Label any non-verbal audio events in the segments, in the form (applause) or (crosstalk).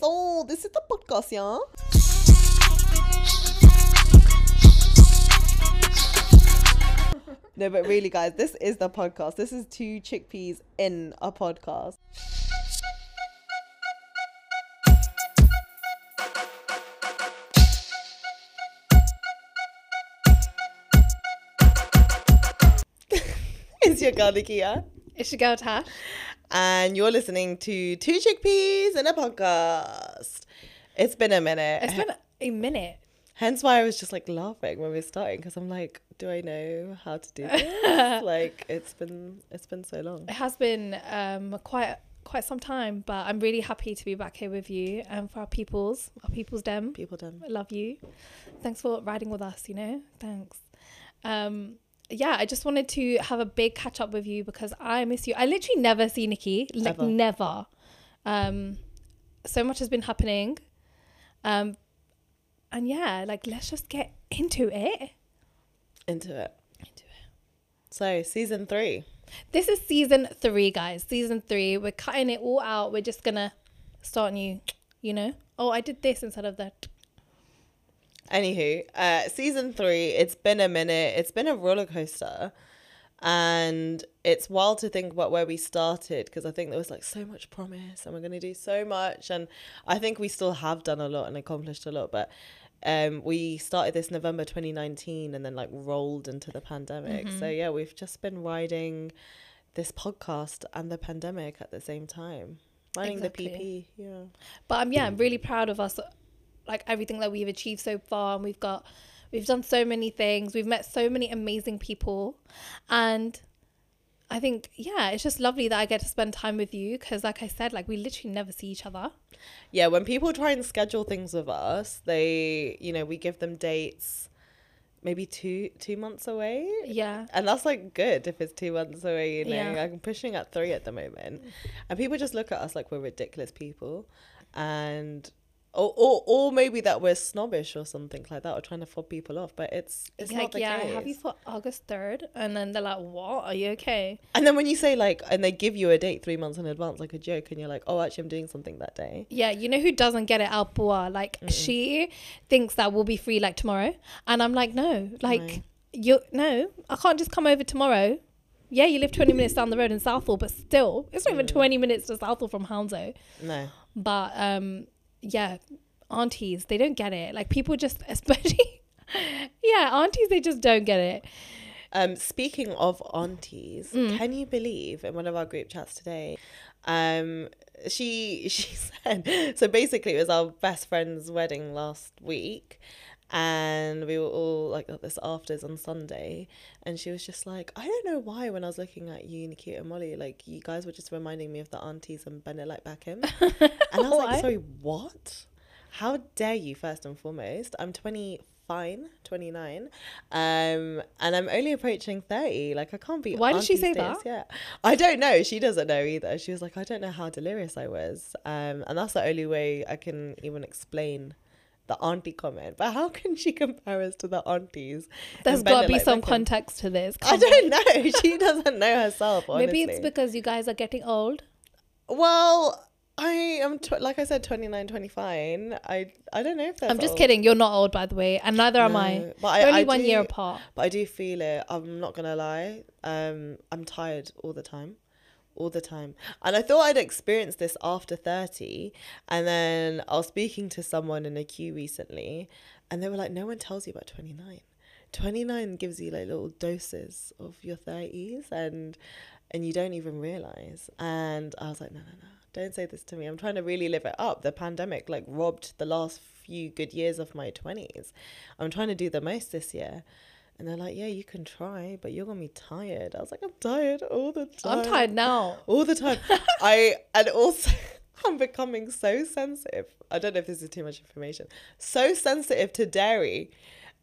So this is the podcast, yeah. No, but really, guys, this is the podcast. This is two chickpeas in a podcast. (laughs) it's your girl Nikia, It's your girl Tash. And you're listening to Two Chickpeas in a Podcast. It's been a minute. It's been a minute. Hence why I was just like laughing when we were starting because I'm like, do I know how to do this? (laughs) like it's been it's been so long. It has been um, quite quite some time, but I'm really happy to be back here with you and for our peoples, our people's dem. People done. I love you. Thanks for riding with us, you know? Thanks. Um, yeah, I just wanted to have a big catch up with you because I miss you. I literally never see Nikki, like Ever. never. Um, so much has been happening. Um, and yeah, like let's just get into it. Into it. Into it. So season three. This is season three, guys. Season three. We're cutting it all out. We're just gonna start new, you know? Oh, I did this instead of that. Anywho, uh, season three. It's been a minute. It's been a roller coaster, and it's wild to think about where we started because I think there was like so much promise, and we're gonna do so much, and I think we still have done a lot and accomplished a lot, but. Um, we started this November 2019 and then like rolled into the pandemic. Mm-hmm. So yeah, we've just been riding this podcast and the pandemic at the same time. Riding the PP, yeah. But um, yeah, I'm really proud of us, like everything that we've achieved so far. And we've got, we've done so many things. We've met so many amazing people, and I think yeah, it's just lovely that I get to spend time with you because, like I said, like we literally never see each other. Yeah, when people try and schedule things with us, they, you know, we give them dates maybe two two months away. Yeah, And that's like good if it's two months away, you know. Yeah. I'm pushing at three at the moment. And people just look at us like we're ridiculous people. And or, or or maybe that we're snobbish or something like that or trying to fob people off. But it's it's like not the yeah, I case. have you for August third, and then they're like, "What? Are you okay?" and then when you say like and they give you a date three months in advance like a joke and you're like, Oh actually I'm doing something that day. Yeah, you know who doesn't get it? Alpua. Like she thinks that we'll be free like tomorrow, and I'm like, no, like No. you no, I can't just come over tomorrow. Yeah, you live 20 minutes down the road in Southall, but still, it's not even 20 minutes to Southall from Hounslow. No. But um, yeah, aunties they don't get it. Like people just, (laughs) especially, yeah, aunties they just don't get it. Um, speaking of aunties, Mm. can you believe in one of our group chats today, um, she (laughs) she said so basically it was our best friend's wedding last week, and we were all like at this afters on Sunday, and she was just like, I don't know why when I was looking at you, Nikita and Molly, like you guys were just reminding me of the aunties and Bend It Like Beckham, (laughs) and I was like, sorry, what? How dare you? First and foremost, I'm twenty fine 29 um and i'm only approaching 30 like i can't be Why did she say that? yet i don't know. She doesn't know either. She was like i don't know how delirious i was. Um and that's the only way i can even explain the auntie comment but how can she compare us to the aunties There's got to be like some context to this. i Come on. don't know (laughs) she doesn't know herself honestly. (laughs) Maybe it's because you guys are getting old. well i am tw- like i said 29 25 i i don't know if that's I'm just old. kidding. You're not old, by the way, and neither am I. But I- only I one year apart. But I do feel it. I'm not gonna lie. Um, I'm tired all the time, all the time. And I thought I'd experienced this after thirty. And then I was speaking to someone in a queue recently, and they were like, "No one tells you about 29. 29 gives you like little doses of your thirties, and and you don't even realize." And I was like, "No, no, no." Don't say this to me. I'm trying to really live it up. The pandemic like robbed the last few good years of my 20s. I'm trying to do the most this year. And they're like, yeah, you can try, but you're to be tired. I was like, I'm tired all the time. I'm tired now. All the time. (laughs) I, and also, (laughs) I'm becoming so sensitive. I don't know if this is too much information. So sensitive to dairy.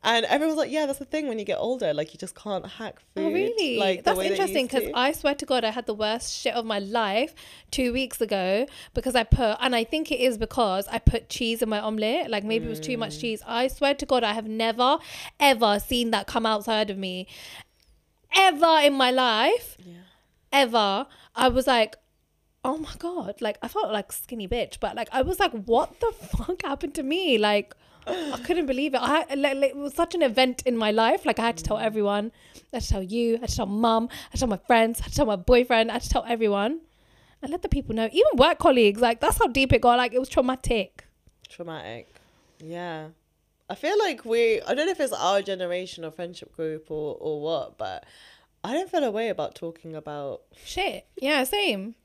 And everyone's like, yeah, that's the thing when you get older. Like, you just can't hack food. Oh, really? Like, That's way that you interesting because. I swear to God, I had the worst shit of my life two weeks ago because I put, and I think it is because I put cheese in my omelette. Like maybe it was too Mm. much cheese. I swear to God, I have never, ever seen that come outside of me. Ever in my life, Yeah. ever. I was like, oh my god, like I felt like skinny bitch, but like I was like, what the (laughs) fuck happened to me? Like I couldn't believe it. I like, like, it was such an event in my life. Like I had to tell mm. everyone. I had to tell you. I had to tell mum. I had to tell my friends. I had to tell my boyfriend. I had to tell everyone. I let the people know, even work colleagues. Like that's how deep it got. Like it was traumatic. Traumatic. Yeah. I feel like we, I don't know if it's our generation or friendship group or, or what, but I don't feel a way about talking about. Shit. Yeah. Same.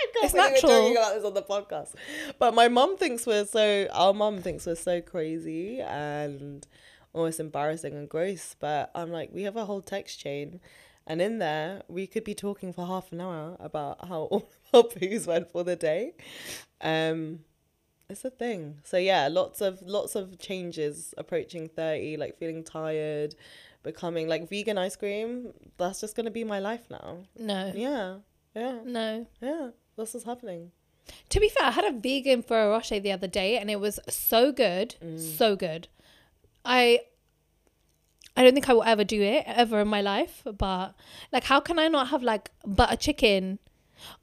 (laughs) It's natural. we're talking about this on the podcast. But my mum thinks we're so, our mum thinks we're so crazy and almost embarrassing and gross. But I'm like, we have a whole text chain. And in there, we could be talking for half an hour about how (laughs) all of our poos went for the day. Um, it's a thing. So yeah, lots of lots of changes approaching 30, like feeling tired, becoming like vegan ice cream. That's just gonna be my life now. No. Yeah. Yeah. No. Yeah. This is happening. To be fair, I had a vegan Ferrero Rocher the other day, and it was so good, mm. so good. I I don't think I will ever do it ever in my life, but like, how can I not have like butter chicken?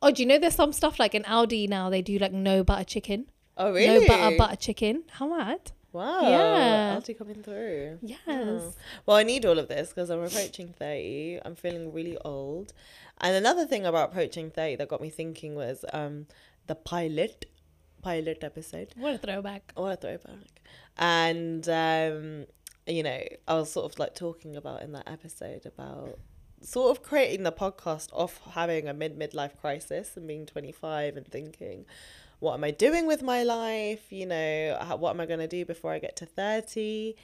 Oh, do you know there's some stuff like in Aldi now they do like no butter chicken, Oh really? no butter butter chicken. How mad? Wow. Yeah. Aldi coming through. Yes. Oh. Well, I need all of this because I'm approaching 30. I'm feeling really old. And another thing about approaching 30 that got me thinking was um the pilot pilot episode. What a throwback. What a throwback. And um, you know, I was sort of like talking about in that episode about sort of creating the podcast off having a mid midlife crisis and being 25 and thinking, what am I doing with my life? You know, how, what am I going to do before I get to 30?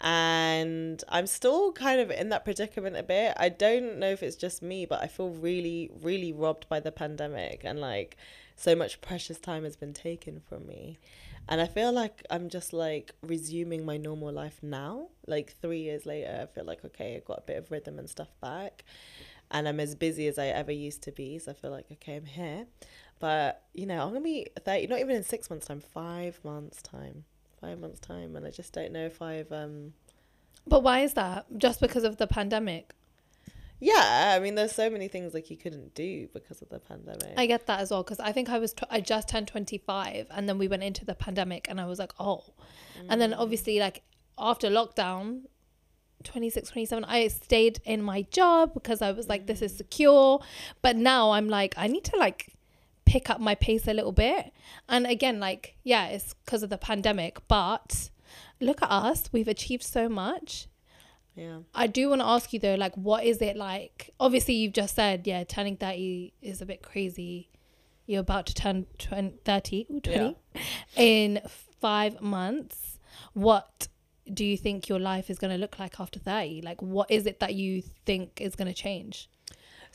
And I'm still kind of in that predicament a bit. I don't know if it's just me, but I feel really, really robbed by the pandemic and like so much precious time has been taken from me. And I feel like I'm just like resuming my normal life now. Like three years later, I feel like, okay, I got a bit of rhythm and stuff back. And I'm as busy as I ever used to be. So I feel like, okay, I'm here. But, you know, I'm to be 30, not even in six months' time, five months' time. Five months' time. And I just don't know if I've. um But why is that? Just because of the pandemic? Yeah, I mean, there's so many things like you couldn't do because of the pandemic. I get that as well because I think I was tw- I just turned 25 and then we went into the pandemic and I was like oh and then obviously like after lockdown 26 27 I stayed in my job because I was like this is secure but now I'm like I need to like pick up my pace a little bit and again like yeah it's because of the pandemic but look at us we've achieved so much yeah. I do want to ask you though, like, what is it like? Obviously, you've just said, yeah, turning 30 is a bit crazy. You're about to turn 20, 30, ooh, 20 in five months. What do you think your life is going to look like after 30? Like, what is it that you think is going to change?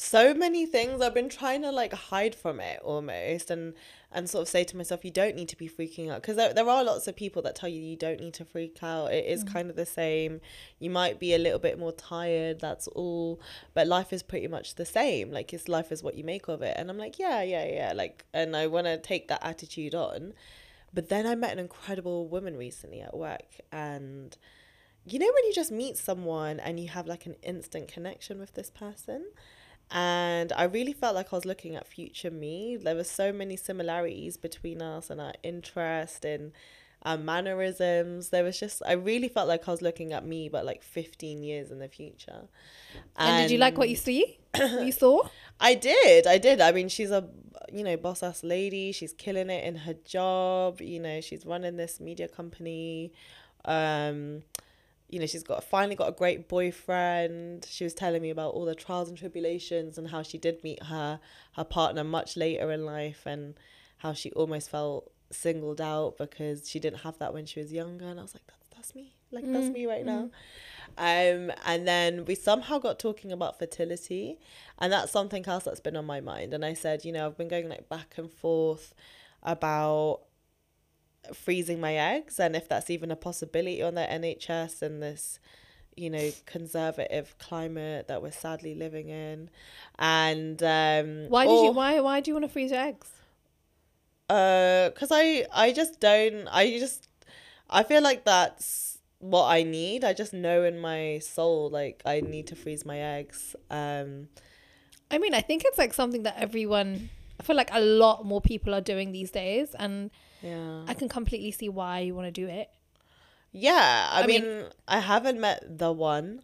So many things. I've been trying to like hide from it almost and and sort of say to myself you don't need to be freaking out. Because there, there are lots of people that tell you you don't need to freak out. It is mm. kind of the same. You might be a little bit more tired that's all but life is pretty much the same. Like it's life is what you make of it. And i'm like yeah yeah yeah. Like and i want to take that attitude on. But then i met an incredible woman recently at work and you know when you just meet someone and you have like an instant connection with this person and I really felt like I was looking at future me. There were so many similarities between us and our interest and our mannerisms. There was just I really felt like I was looking at me, but like fifteen years in the future. And, did you like what you see? (coughs) You saw? I did. I did. I mean, she's a you know boss ass lady. She's killing it in her job. You know, she's running this media company. Um, you know, she's got finally got a great boyfriend. She was telling me about all the trials and tribulations and how she did meet her her partner much later in life and how she almost felt singled out because she didn't have that when she was younger. And I was like, that's that's me. Like that's me right now. Um, and then we somehow got talking about fertility, and that's something else that's been on my mind. And I said, you know, I've been going like back and forth about freezing my eggs and if that's even a possibility on the NHS and this you know conservative climate that we're sadly living in and um Why did or- you? Why? Why do you want to freeze your eggs? uh because i i just don't i just i feel like that's what i need i just know in my soul like i need to freeze my eggs um I mean, I think it's like something that everyone I feel like a lot more people are doing these days, and Yeah. I can completely see why you want to do it. Yeah, I, I mean- mean, I haven't met the one,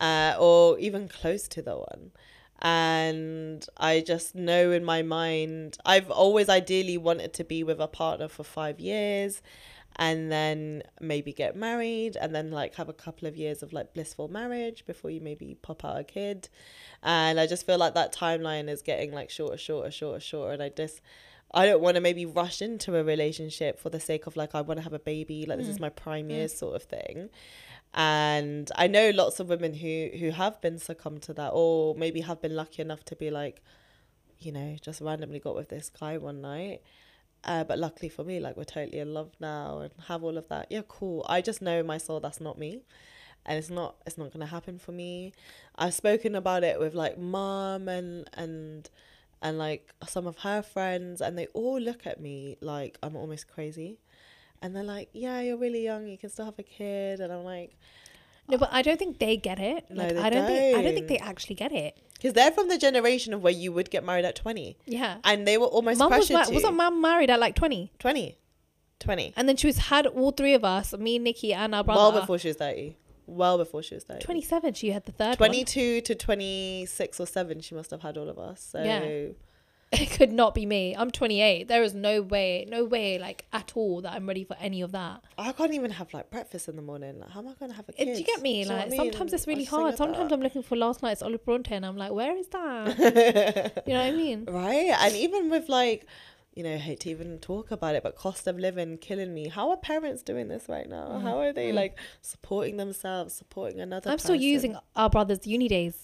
uh, or even close to the one, and I just know in my mind I've always ideally wanted to be with a partner for five years, and then maybe get married, and then like have a couple of years of like blissful marriage before you maybe pop out a kid, and I just feel like that timeline is getting like shorter, shorter, shorter, shorter, and I just. I don't want to maybe rush into a relationship for the sake of like I want to have a baby, like this is my prime years sort of thing. And I know lots of women who who have been succumbed to that, or maybe have been lucky enough to be like, you know, just randomly got with this guy one night. Uh, but luckily for me, like we're totally in love now and have all of that. Yeah, cool. I just know in my soul that's not me, and it's not it's not gonna happen for me. I've spoken about it with like mom and and and like some of her friends, and they all look at me like I'm almost crazy, and they're like, "Yeah, you're really young. You can still have a kid," and I'm like, No, but I don't think they get it. No, Like, I don't think I don't think they actually get it. because they're from the generation of where you would get married at 20, Yeah. and they were almost was pressured ma- to. wasn't mum married at like twenty, 20, 20. and then she was had all three of us, me, Nikki, and our brother. Well before she was 30. Well before she was 30. Twenty seven, she had the third one. 22 to 26 or 7 she must have had all of us so Yeah. (laughs) It could not be me. I'm 28. There is no way, no way, like at all, that I'm ready for any of that. i can't even have like breakfast in the morning like, how am i going to have a kid Do you get me? Do you know what Like I mean? sometimes it's really hard. Sometimes that. I'm looking for last night's Olive Bronte, and I'm like, where is that? (laughs) you know what I mean? right and even with like you know hate to even talk about it but cost of living killing me how are parents doing this right now how are they like supporting themselves supporting another Mm. I'm still using our brother's UNiDAYS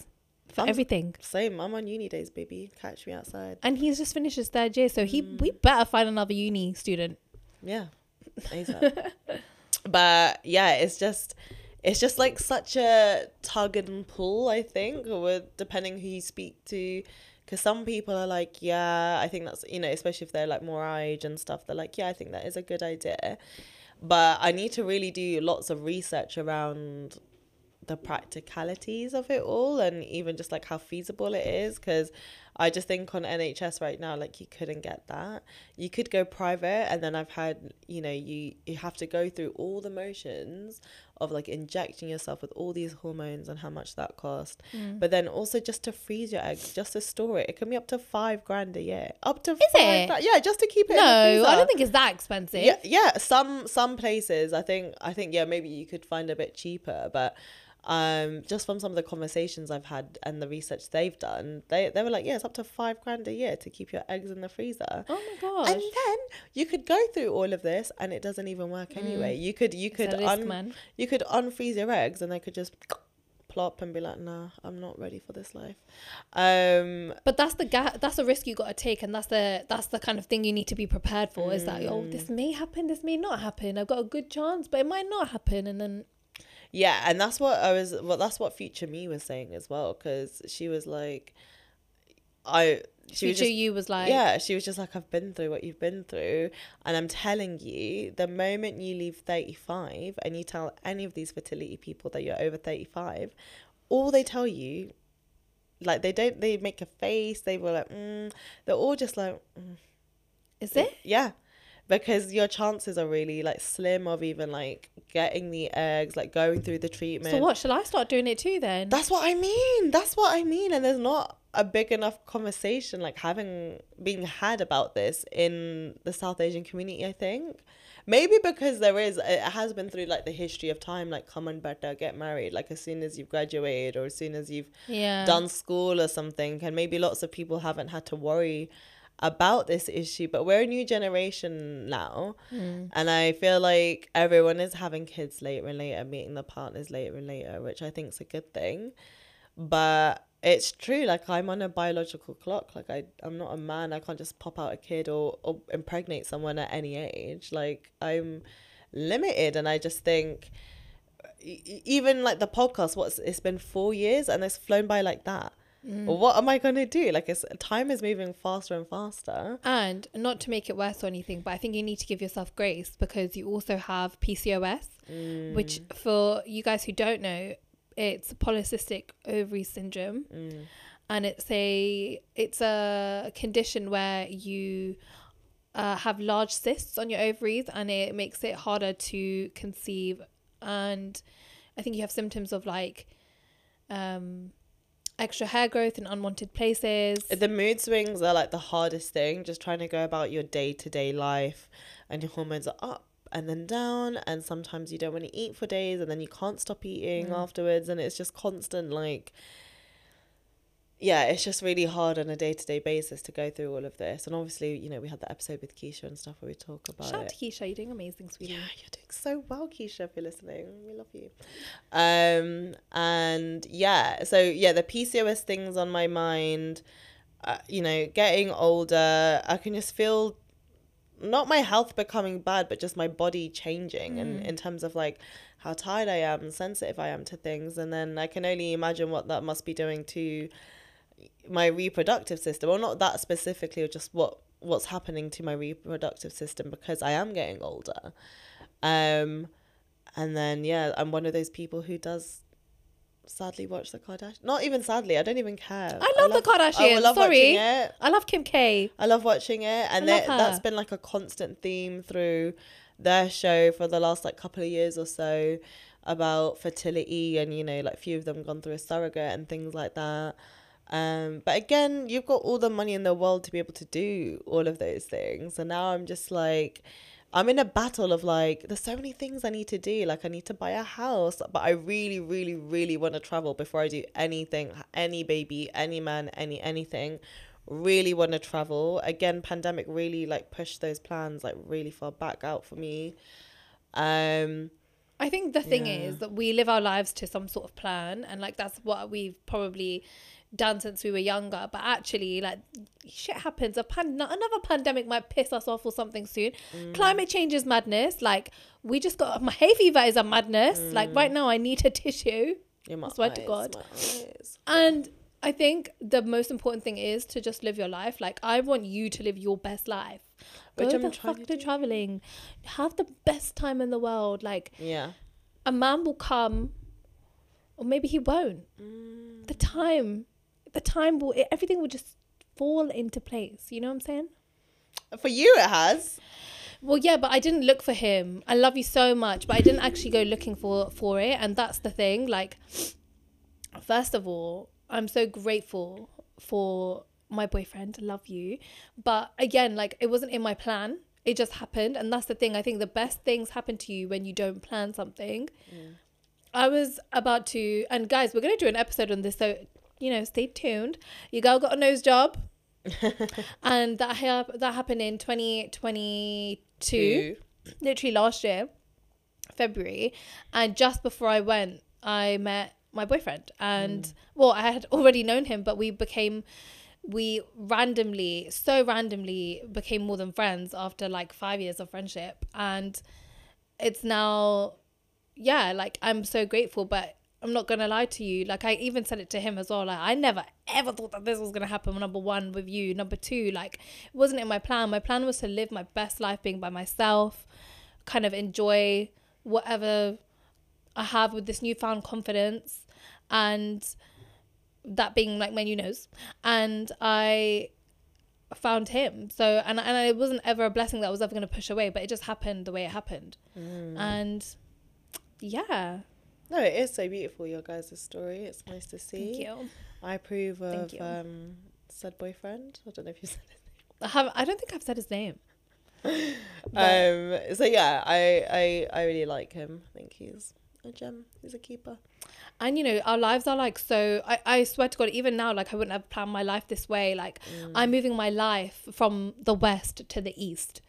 for I'm- everything. same i'm on UNiDAYS baby catch me outside And he's just finished his third year, so he Mm. we better find another uni student. Yeah. (laughs) But yeah, it's just it's just like such a tug and pull, I think, with depending who you speak to. Because some people are like, yeah, I think that's, you know, especially if they're like more age and stuff, they're like, yeah, I think that is a good idea. But I need to really do lots of research around the practicalities of it all and even just like how feasible it is because I just think on NHS right now like you couldn't get that you could go private and then I've had you know you you have to go through all the motions of like injecting yourself with all these hormones and how much that cost Mm. but then also just to freeze your eggs just to store it it can be up to five grand a year up to Is five it? grand- yeah just to keep it No, I don't think it's that expensive. Yeah, yeah. Some some places, I think, I think, yeah, maybe you could find a bit cheaper, but um, just from some of the conversations I've had and the research they've done, they they were like, yeah, it's up to five grand a year to keep your eggs in the freezer. Oh my gosh. And then you could go through all of this, and it doesn't even work anyway. You could you Mm. Could a risk, un- man. you could unfreeze your eggs, and they could just plop and be like, nah, I'm not ready for this life. Um, But that's the ga- that's the risk you got to take, and that's the that's the kind of thing you need to be prepared for. Is that oh, Mm. this may happen, this may not happen. I've got a good chance, but it might not happen, and then Yeah, and that's what I was. Well, that's what future me was saying as well, because she was like, I. She was future just, you was like, yeah, she was just like, I've been through what you've been through, and I'm telling you, the moment you leave thirty five and you tell any of these fertility people that you're over thirty five, all they tell you, like they don't, they make a face, they were like, mm, they're all just like, mm, is it? yeah. Because your chances are really like slim of even like getting the eggs, like going through the treatment. So what? should I start doing it too then? That's what I mean. That's what I mean. And there's not a big enough conversation like having being had about this in the South Asian community, I think. Maybe because there is it has been through like the history of time, like come and better, get married, like as soon as you've graduated or as soon as you've yeah. done school or something. And maybe lots of people haven't had to worry about this issue, but we're a new generation now. Mm. And I feel like everyone is having kids later and later, meeting their partners later and later, which I think is a good thing. But it's true, like I'm on a biological clock. Like I I'm not a man. I can't just pop out a kid or, or impregnate someone at any age. Like I'm limited and I just think even like the podcast, what's it's been four years and it's flown by like that. What am I gonna do? Like it's time is moving faster and faster. And not to make it worse or anything, but I think you need to give yourself grace because you also have PCOS, Mm. which for you guys who don't know, it's polycystic ovary syndrome. Mm. and it's a it's a condition where you uh, have large cysts on your ovaries and it makes it harder to conceive and i think you have symptoms of like um extra hair growth in unwanted places The mood swings are like the hardest thing, just trying to go about your day to day life, and your hormones are up and then down, and sometimes you don't want to eat for days, and then you can't stop eating Mm. afterwards, and it's just constant like. Yeah, it's just really hard on a day to day basis to go through all of this, and obviously, you know, we had the episode with Keisha and stuff where we talk about shout out it. to keisha you're doing amazing sweetie Yeah, you're doing so well, Keisha, if you're listening. We love you. Um, and yeah, so yeah, the PCOS things on my mind, uh, you know, getting older, I can just feel not my health becoming bad, but just my body changing and in terms of like how tired I am, sensitive I am to things. And then I can only imagine what that must be doing to my reproductive system. Well, not that specifically, or just what what's happening to my reproductive system because I am getting older. Um, and then yeah, I'm one of those people who does sadly watch the Kardashians. Not even sadly, I don't even care. I love the I Kardashians, love sorry. watching it. i love kim k I love watching it, and I love that's been like a constant theme through their show for the last like couple of years or so about fertility, and you know, like few of them gone through a surrogate and things like that. Um, but again, you've got all the money in the world to be able to do all of those things, and now I'm just like. I'm in a battle of like, there's so many things I need to do. Like, I need to buy a house, but I really, really, really want to travel before I do anything, any baby, any man, any anything really want to travel again pandemic really like pushed those plans like really far back out for me um I think the thing Yeah. is that we live our lives to some sort of plan, and like that's what we've probably done since we were younger. But actually, like shit happens. A pan- another pandemic might piss us off or something soon. Mm. Climate change is madness. Like we just got my hay fever is a madness. Like Mm. right now, I need a (laughs) tissue. in my swear to God. And I think the most important thing is to just live your life. Like I want you to live your best life. Go the fuck to to traveling. Have the best time in the world. Like yeah a man will come or maybe he won't the time the time will everything will just fall into place you know what i'm saying? For you it has. Well yeah but i didn't look for him. I love you so much but i didn't actually go looking for for it and that's the thing like first of all i'm so grateful for my boyfriend love you but again like it wasn't in my plan. It just happened and that's the thing. I think the best things happen to you when you don't plan something. Mm. I was about to and guys we're going to do an episode on this so you know stay tuned. Your girl got a nose job. (laughs) And that hap- that happened in 2022 Two. literally last year february. And just before i went i met my boyfriend. And mm. well i had already known him but we became we randomly so randomly became more than friends after like five years of friendship. And it's now yeah like i'm so grateful but i'm not gonna lie to you like i even said it to him as well like i never ever thought that this was gonna happen number one with you. Number two like it wasn't in my plan. My plan was to live my best life being by myself kind of enjoy whatever i have with this newfound confidence and that being like my new nose and i found him. So and, and it wasn't ever a blessing that i was ever going to push away but it just happened the way it happened. Mm. And yeah no it is so beautiful your guys' story. It's nice to see. thank you. I approve of um said boyfriend. I don't know if you (laughs) said his name. i have i don't think i've said his name. (laughs) Um so yeah i i i really like him. I think he's a gem. He's a keeper. And you know our lives are like so I, I swear to god even now like i wouldn't have planned my life this way. Like i'm moving my life from the west to the east.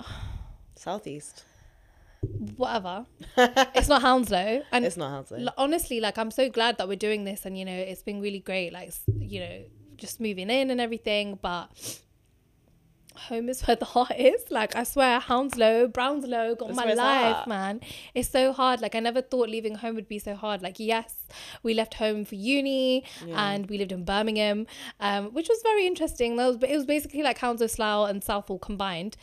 (sighs) Southeast whatever (laughs) it's not hounslow and it's not Hounslow. l- honestly like i'm so glad that we're doing this and you know it's been really great like you know just moving in and everything but home is (laughs) where the heart is like i swear hounslow brownslow got That's my life at. man it's so hard like i never thought leaving home would be so hard like yes we left home for uni Yeah. and we lived in birmingham um, which was very interesting that was it was basically like hounslow slough and southall combined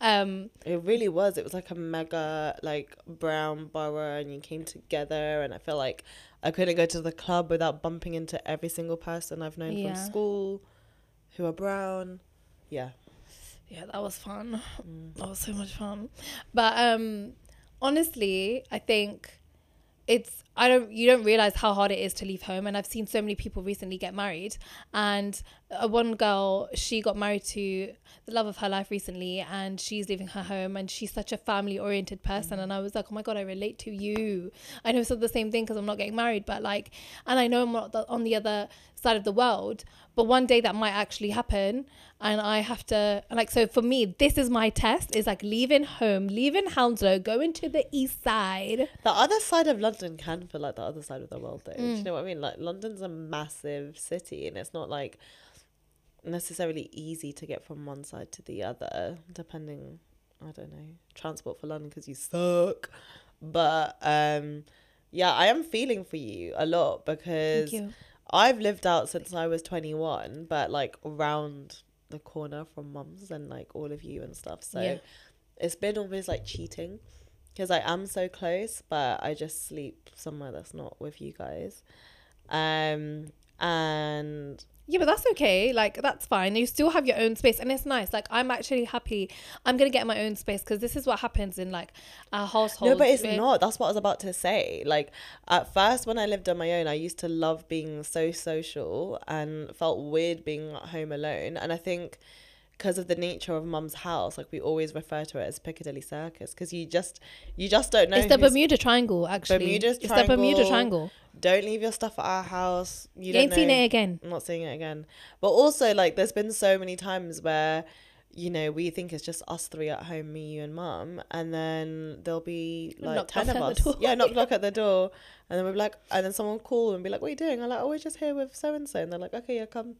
um, It really was. It was like a mega like brown borough, and you came together. And I feel like I couldn't go to the club without bumping into every single person I've known Yeah. from school who are brown. Yeah. Yeah, that was fun. Mm. That was so much fun. But um honestly, I think it's I don't you don't realize how hard it is to leave home and I've seen so many people recently get married and uh, one girl she got married to the love of her life recently and she's leaving her home and she's such a family oriented person and I was like oh my god I relate to you. I know it's not the same thing because I'm not getting married but like and I know I'm not the, on the other side of the world but one day that might actually happen and I have to like so for me this is my test is like leaving home leaving Hounslow going to the east side. The other side of London can feel like the other side of the world, though. Do Mm. you know what I mean? Like, London's a massive city, and it's not like necessarily easy to get from one side to the other, depending, I don't know, transport for London because you suck. But um, yeah, I am feeling for you a lot because I've lived out since I was 21, but like around the corner from mums and like all of you and stuff. So Yeah. it's been almost like cheating because I am so close, but I just sleep somewhere that's not with you guys. Um, and Yeah, but that's okay. Like that's fine. You still have your own space, and it's nice. Like I'm actually happy. I'm gonna get my own space because this is what happens in like our household. no, but it's not. That's what I was about to say. Like at first, when I lived on my own, I used to love being so social and felt weird being at home alone. And I think because of the nature of mum's house, like we always refer to it as Piccadilly Circus because you just you just don't know. It's the Bermuda Triangle, actually. Bermuda's it's the Bermuda Triangle. Don't leave your stuff at our house. You, You, ain't seen it again. I'm not seeing it again. But also, like, there's been so many times where, you know, we think it's just us three at home, me, you, and mum, and then there'll be like Knock, ten of us. Yeah, knock knock at the (laughs) door, and then we're like, and then someone will call and be like, "What are you doing?" I'm like, "Oh, we're just here with so and so," and they're like, "Okay, yeah, come."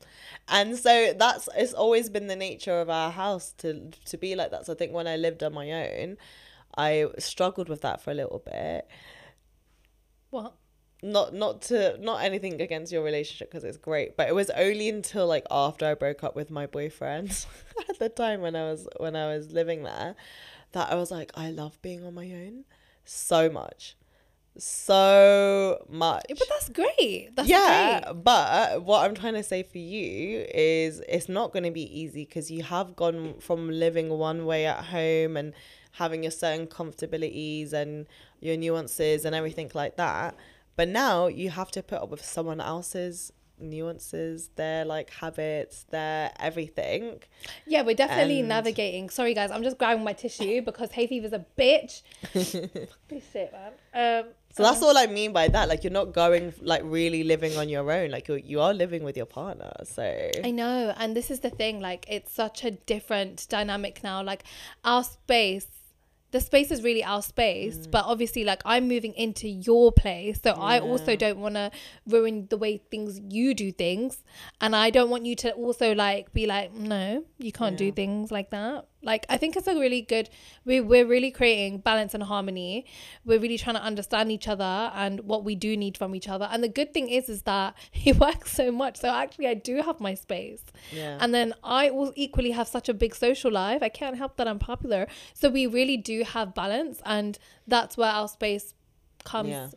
And so that's it's always been the nature of our house to to be like that. So I think when I lived on my own, I struggled with that for a little bit What? Not not to not anything against your relationship because it's great but it was only until like after i broke up with my boyfriend (laughs) at the time when i was when i was living there that i was like i love being on my own so much so much but that's great. That's yeah great. but what i'm trying to say for you is it's not going to be easy because you have gone from living one way at home and having your certain comfortabilities and your nuances and everything like that but now you have to put up with someone else's nuances their like habits their everything Yeah, we're definitely And- navigating. Sorry, guys, I'm just grabbing my tissue (laughs) because hay fever's a bitch. (laughs) This shit, man. Um, so that's all i mean by that like you're not going like really living on your own like you're, you are living with your partner so I know, and this is the thing. Like, it's such a different dynamic now. Like, our space, the space is really our space, Mm. but obviously, like, I'm moving into your place, so I also don't want to ruin the way things you do things, and I don't want you to also like be like, no, you can't do things like that. Like, I think it's a really good. We we're really creating balance and harmony. We're really trying to understand each other and what we do need from each other. And the good thing is, is that (laughs) he works so much. So actually, I do have my space. yeah And then I will equally have such a big social life. I can't help that I'm popular. So we really do have balance, and that's where our space comes. Yeah.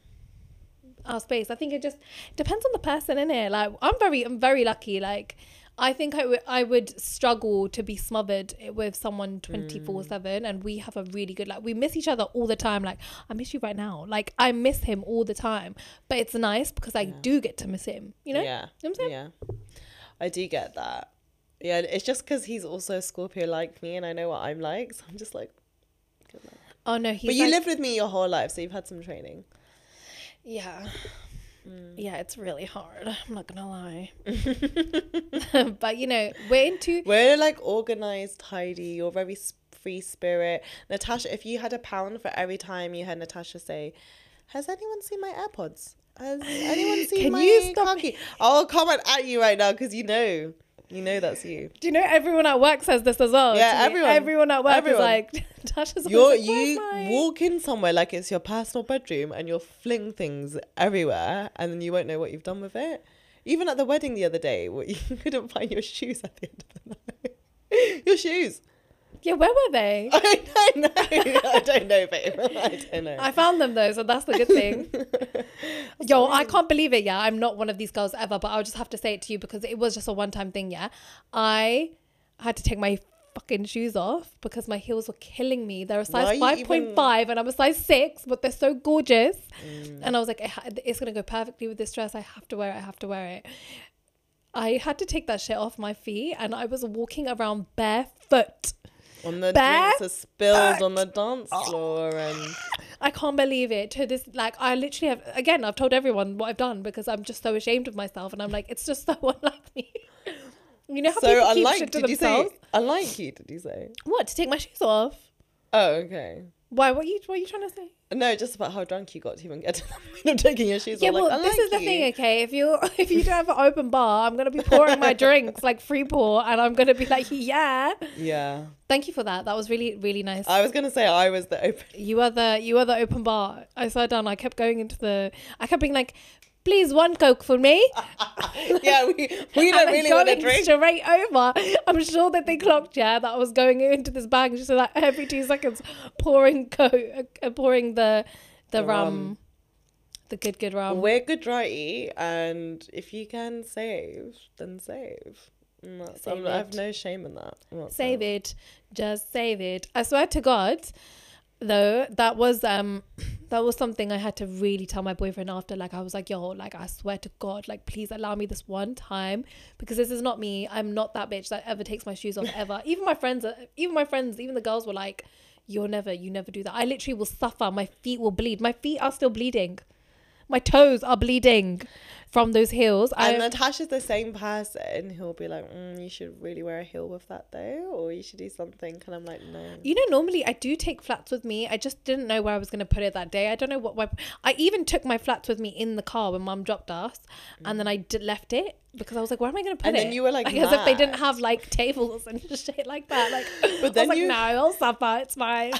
Our space. I think it just depends on the person in it. Like I'm very, I'm very lucky. Like I think I would, I would struggle to be smothered with someone twenty four mm. seven, and we have a really good like we miss each other all the time. Like I miss you right now. Like I miss him all the time, but it's nice because I do get to miss him. You know? yeah You know what I'm saying? yeah i do get that yeah it's just because he's also a scorpio like me and i know what i'm like so i'm just like. Oh no, he's but you like- lived with me your whole life so you've had some training Yeah. Mm. Yeah, it's really hard. I'm not gonna lie. (laughs) (laughs) but you know, we're into we're like organized tidy you're very free spirit natasha if you had a pound for every time you heard natasha say has anyone seen my airpods has anyone (laughs) seen Can my you stop car key i'll comment at you right now because you know you know that's you Do you know everyone at work says this as well? Yeah, everyone. Everyone at work Everyone. is like, (laughs) Tasha's you're like, you walk in somewhere like it's your personal bedroom and you'll fling things everywhere and then you won't know what you've done with it even at the wedding the other day (laughs) you couldn't find your shoes at the end of the (laughs) night your shoes Yeah, where were they? (laughs) I know, I don't know, babe. (laughs) I don't know. I found them though, so that's the good thing. (laughs) Yo, I can't believe it. Yeah, I'm not one of these girls ever, but I'll just have to say it to you because it was just a one-time thing. Yeah, I had to take my fucking shoes off because my heels were killing me. They're a size you five point five, and I'm a size six, but they're so gorgeous. Mm. And I was like, it's gonna go perfectly with this dress. I have to wear it. I have to wear it. I had to take that shit off my feet, and I was walking around barefoot. On the drinks are spilled on the dance oh. floor and I can't believe it. To this, like, I literally have. Again, I've told everyone what I've done because I'm just so ashamed of myself, and I'm like, it's just (laughs) so unlike me. You know how so people keep unlike shit to did you themselves? say unlike you did you say What to take my shoes off? oh okay Why? What you? What are you trying to say? no just about how drunk you got to even get to the point taking your shoes Yeah, off well, like, this is the you. thing, okay? If you (laughs) if you don't have an open bar, I'm gonna be pouring my (laughs) drinks like free pour, and I'm gonna be like, yeah. yeah Thank you for that. That was really really nice. I was gonna say I was the open you are the you are the open bar. I sat down. I kept going into the. I kept being like, please one coke for me. (laughs) yeah we, we don't really want to drink straight over. I'm sure that they clocked, yeah, that I was going into this bag just like every two seconds pouring coke uh, pouring the the, The rum, rum. the good good rum. we're good righty and if you can save then save And that's- I'm- Save I have no shame in that save it, just save it. I swear to God, though that was um (clears throat) that was something I had to really tell my boyfriend after. Like I was like, yo, like I swear to God, like please allow me this one time because this is not me. I'm not that bitch that ever takes my shoes off (laughs) ever. even my friends, are- even my friends, even the girls were like, you're never, you never do that. I literally will suffer. My feet will bleed. My feet are still bleeding. My toes are bleeding from those heels. and I, Natasha's the same person who'll be like, mm, you should really wear a heel with that though, or you should do something. And I'm like, no. You know, normally I do take flats with me. I just didn't know where I was going to put it that day. I don't know what. I even took my flats with me in the car when mum dropped us, and then I d- left it because I was like, where am I going to put And it? And then you were, like, (laughs) as if they didn't have like tables and (laughs) shit like that. Like, (laughs) But I was then like, you- no, I'll suffer. It's fine.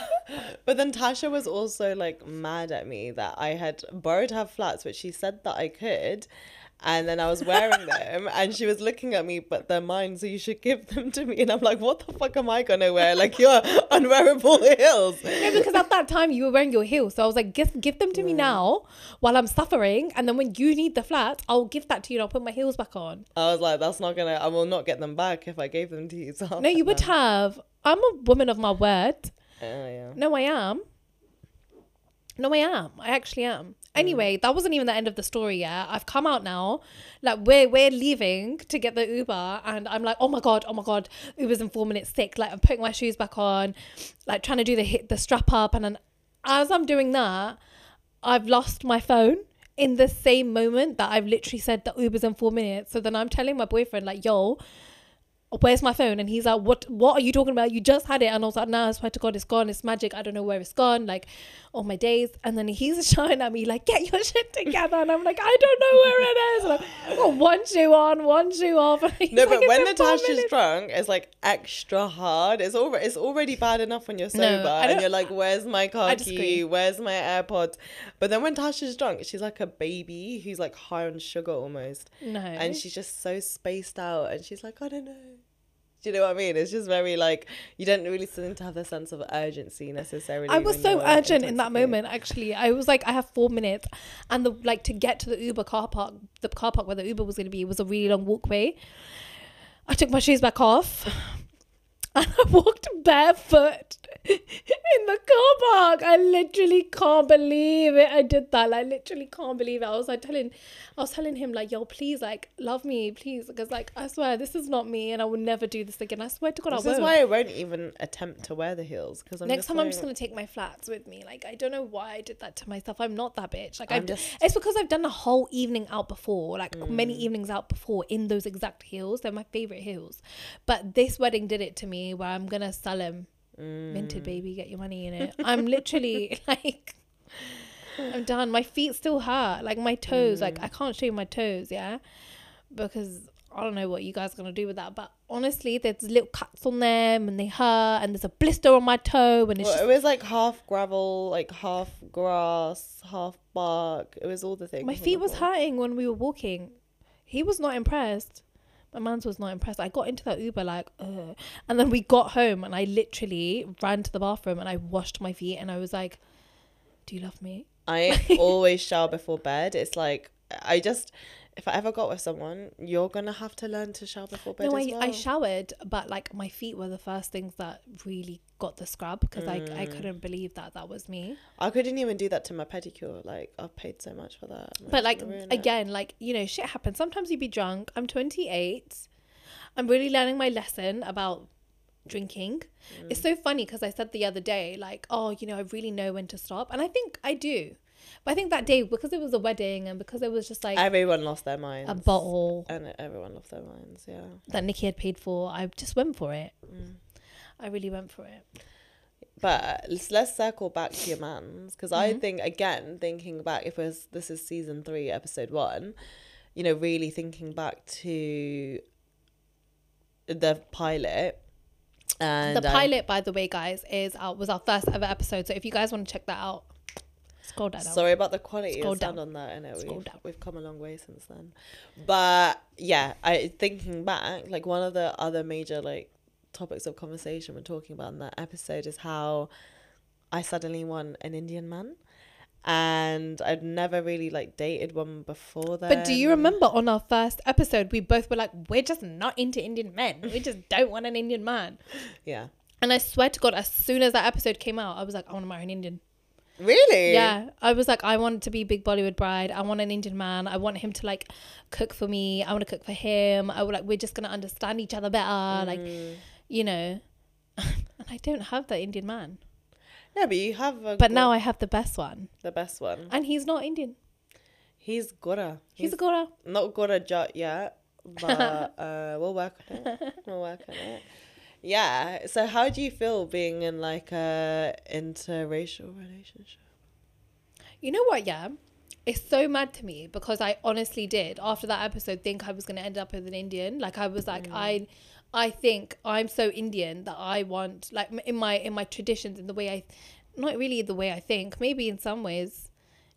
But then Tasha was also like mad at me that I had borrowed her flats, which she said that I could. And then I was wearing them and she was looking at me, but they're mine, so you should give them to me. And I'm like, what the fuck am I gonna wear? Like you're unwearable heels. no, because at that time you were wearing your heels, so I was like, give give them to me now while I'm suffering, and then when you need the flats, I'll give that to you. and I'll put my heels back on. I was like, that's not gonna I will not get them back if I gave them to you. (laughs) So No, you would have. I'm a woman of my word. Oh yeah. No, I am. No, I am. I actually am. Mm. Anyway, that wasn't even the end of the story yet. I've come out now. Like we're we're leaving to get the Uber and I'm like, oh my god, oh my god, Uber's in four minutes sick. Like I'm putting my shoes back on, like trying to do the hit the strap up and then as I'm doing that, I've lost my phone in the same moment that I've literally said that Uber's in four minutes. So then I'm telling my boyfriend, like, yo, where's my phone? And he's like, what what are you talking about? You just had it. And I was like, no, I swear to God, it's gone. It's magic. I don't know where it's gone. Like, all my days. And then he's (laughs) shouting at me, like, get your shit together. And I'm like, I don't know where it is. And I'm, oh, one shoe on, one shoe off. (laughs) No, like, but when Natasha's drunk, it's like extra hard. It's already it's already bad enough when you're No, sober I and you're like, "Where's my car key? Where's my AirPods?" But then when Tasha's drunk, she's like a baby who's like high on sugar almost, No. and she's just so spaced out, and she's like, "I don't know." Do you know what I mean? It's just very like you don't really seem to have the sense of urgency necessarily. I was so urgent in that moment. Actually, I was like, I have four minutes, and the like to get to the Uber car park, the car park where the Uber was going to be, was a really long walkway. I took my shoes back off, (laughs) and I walked barefoot in the car park. I literally can't believe it. I did that. Like, literally can't believe it. I was like telling, I was telling him like, yo, please, like, love me, please, because like, I swear this is not me, and I will never do this again. I swear to God, This I is won't. why I won't even attempt to wear the heels because Next time I'm just gonna take my flats with me. Like I don't know why I did that to myself. I'm not that bitch. Like I'm I've just- it's because I've done a whole evening out before, like many Mm. evenings out before in those exact heels. They're my favorite heels. But this wedding did it to me where I'm gonna sell them. Mm. Vinted baby, get your money in it. (laughs) I'm literally like I'm done. My feet still hurt. Like my toes, like Mm. I can't show you my toes, yeah? Because I don't know what you guys are gonna do with that, but honestly, there's little cuts on them and they hurt, and there's a blister on my toe, and it's Well, just it was like half gravel, like half grass, half bark. It was all the things. My feet was hurting when we were walking. He was not impressed. My man's was not impressed. I got into that Uber like, Ugh. and then we got home and I literally ran to the bathroom and I washed my feet and I was like, "Do you love me?" I (laughs) always shower before bed. It's like I just if I ever got with someone, you're gonna have to learn to shower before bed no, as I, well. I showered, but like my feet were the first things that really got the scrub because I I Mm. couldn't believe that that was me. I couldn't even do that to my pedicure. Like I've paid so much for that. I'm But like gonna it. again, like you know, shit happens. Sometimes you'd be drunk. I'm 28. I'm really learning my lesson about drinking. It's Mm. so funny because I said the other day, like, oh, you know, I really know when to stop, and I think I do. But I think that day because it was a wedding and because it was just like everyone lost their minds. a bottle and everyone lost their minds. Yeah. that Nikki had paid for, I just went for it. Mm. I really went for it. But let's, let's circle back to your man's because I Mhm. think again thinking back if it was this is season three episode one, you know really thinking back to the pilot and the um, pilot, by the way, guys, is our, was our first ever episode. So if you guys want to check that out, scroll down. Sorry about the quality Scroll of sound down. on that. I know Scroll we've, down. we've come a long way since then. But yeah, I thinking back, like one of the other major like topics of conversation we're talking about in that episode is how I suddenly want an Indian man. And I'd never really like dated one before that. But do you remember on our first episode, we both were like, we're just not into Indian men. We just don't want an Indian man. (laughs) Yeah. And I swear to God, as soon as that episode came out, I was like, I want to marry an Indian. Really? Yeah. I was like, I want to be big Bollywood bride. I want an Indian man. I want him to like cook for me. I want to cook for him. I would like, we're just going to understand each other better. Like, Mm. You know. (laughs) and I don't have that Indian man. Yeah, but you have a But go- now I have the best one. the best one. And he's not Indian. He's Gora. He's, a Gora. not got a jut yet, but (laughs) uh, we'll work on it. We'll work on it. Yeah. So, how do you feel being in like a interracial relationship? You know what, yeah? It's so mad to me because I honestly did after that episode think I was gonna end up with an Indian. Like I was like I I think I'm so Indian that I want like in my in my traditions in the way I not really the way I think, maybe in some ways.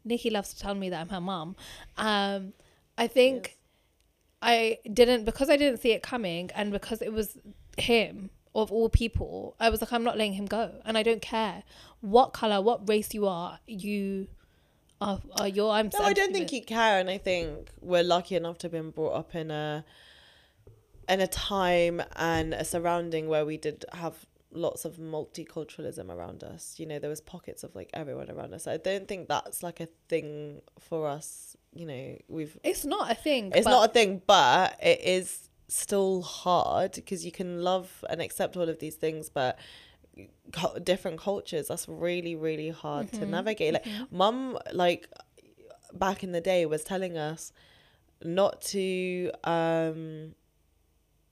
Nikki loves to tell me that I'm her mom. Um I think I didn't because I didn't see it coming and because it was him of all people, I was like, I'm not letting him go. And I don't care what color, what race you are, you are, are your I'm No, I don't think you care, and I think we're lucky enough to have been brought up in a in a time and a surrounding where we did have lots of multiculturalism around us. You know, there was pockets of like everyone around us. I don't think that's like a thing for us. You know, we've it's not a thing. it's not a thing, but it is still hard because you can love and accept all of these things, but different cultures that's really really hard to navigate like mum like back in the day was telling us not to um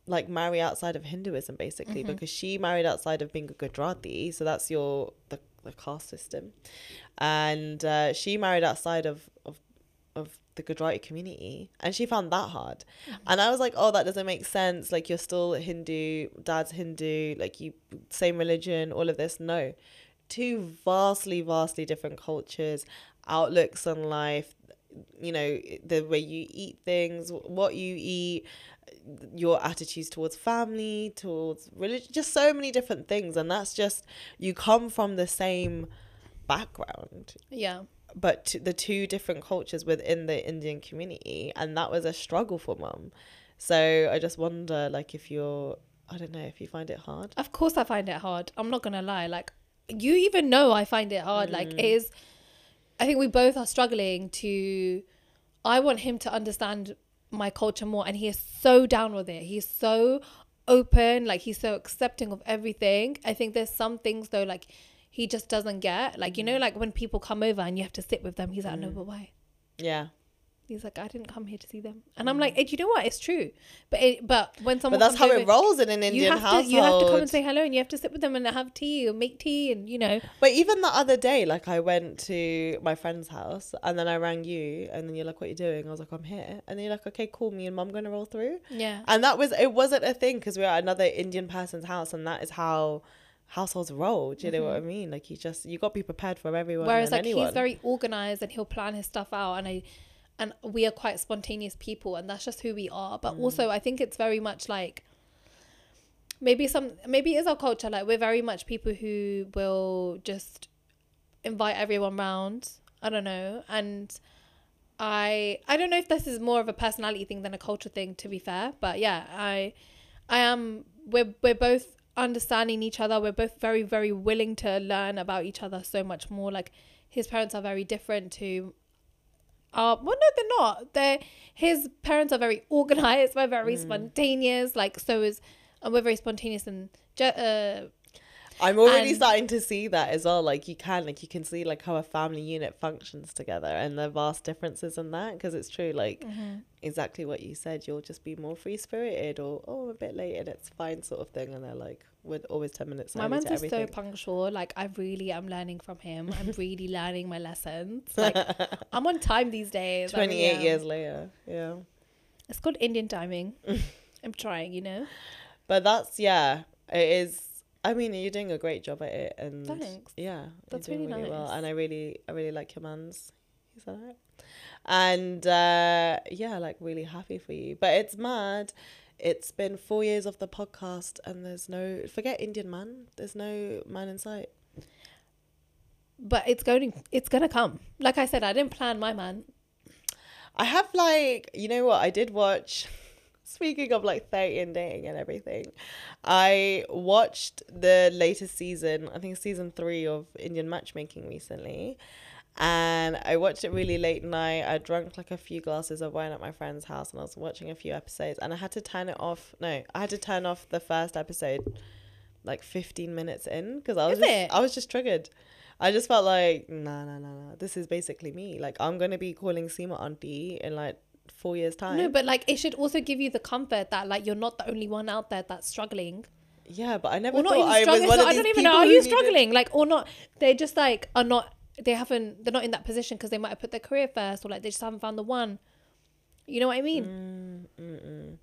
like marry outside of hinduism basically because she married outside of being a gujarati so that's your the, the caste system and uh, she married outside of of of the Gujarati community and she found that hard. And I was like, oh, that doesn't make sense. Like, you're still Hindu, dad's Hindu, like, you, same religion, all of this. No. Two vastly, vastly different cultures, outlooks on life, you know, the way you eat things, what you eat, your attitudes towards family, towards religion, just so many different things. And that's just, you come from the same background yeah. but t- the two different cultures within the Indian community, and that was a struggle for mum. So I just wonder, like, if you're, I don't know, if you find it hard. Of course, I find it hard. I'm not gonna lie. Like, you even know I find it hard. Like, mm. it is. I think we both are struggling to. I want him to understand my culture more, and he is so down with it. He's so open. Like, he's so accepting of everything. I think there's some things though, like he just doesn't get. Like, you know, mm. like when people come over and you have to sit with them. He's like, no, mm. but why? Yeah, He's like, I didn't come here to see them, and I'm like, mm. hey, do you know what? It's true, but it, but when someone but that's how it rolls in an you Indian have household. to you have to come and say hello and you have to sit with them and have tea or make tea and you know But even the other day, like, I went to my friend's house, and then I rang you, and then you're like, "What are you doing?" I was like, "I'm here," and then you're like, "Okay, cool. Me and mum gonna roll through." yeah And that was it. Wasn't a thing because we were at another Indian person's house, and that is how households roll. Do you know what mm-hmm. I mean? Like, you just you got to be prepared for everyone. whereas like anyone. he's very organized and he'll plan his stuff out and i and we are quite spontaneous people and that's just who we are. But mm. also i think it's very much like maybe some maybe it is our culture like we're very much people who will just invite everyone round. I don't know. And i i don't know if this is more of a personality thing than a culture thing to be fair. But yeah i i am we're we're both understanding each other. We're both very very willing to learn about each other so much more. Like his parents are very different to uh well no they're not. They're his parents are very organized (laughs) we're very spontaneous like so is and we're very spontaneous and uh I'm already And- starting to see that as well. Like you can, like you can see like how a family unit functions together and the vast differences in that. Because it's true, like Mm-hmm. exactly what you said. You'll just be more free spirited, or oh, I'm a bit late and it's fine, sort of thing. And they're like, we're always ten minutes my man's is so punctual like i really am learning from him i'm (laughs) really learning my lessons (laughs) like i'm on time these days Twenty eight years later, yeah. it's called indian timing (laughs) i'm trying you know But that's yeah, it is. I mean, you're doing a great job at it, and Thanks. yeah, That's you're doing really well. nice. And I really, I really like your man's. He's alright, and uh, yeah, like really happy for you. But it's mad. It's been four years of the podcast, and there's no forget Indian man. There's no man in sight. but it's going it's gonna come like i said i didn't plan my man I have like, you know what? I did watch. Speaking of like 30 and dating and everything, I watched the latest season, I think season three of Indian matchmaking recently. And I watched it really late night. I drank like a few glasses of wine at my friend's house and I was watching a few episodes and I had to turn it off. No, I had to turn off the first episode like 15 minutes in because I was Is just, it? I was just triggered. I just felt like, nah, nah, nah, nah. This is basically me. Like, I'm going to be calling Sima auntie in like four years' time. no but like it should also give you the comfort that like you're not the only one out there that's struggling. Yeah, but I never or thought not I even was struggling. one so i don't even know. are you struggling? Like or not they just like are not they haven't they're not in that position because they might have put their career first or like they just haven't found the one. You know what i mean? Mm, mm-mm.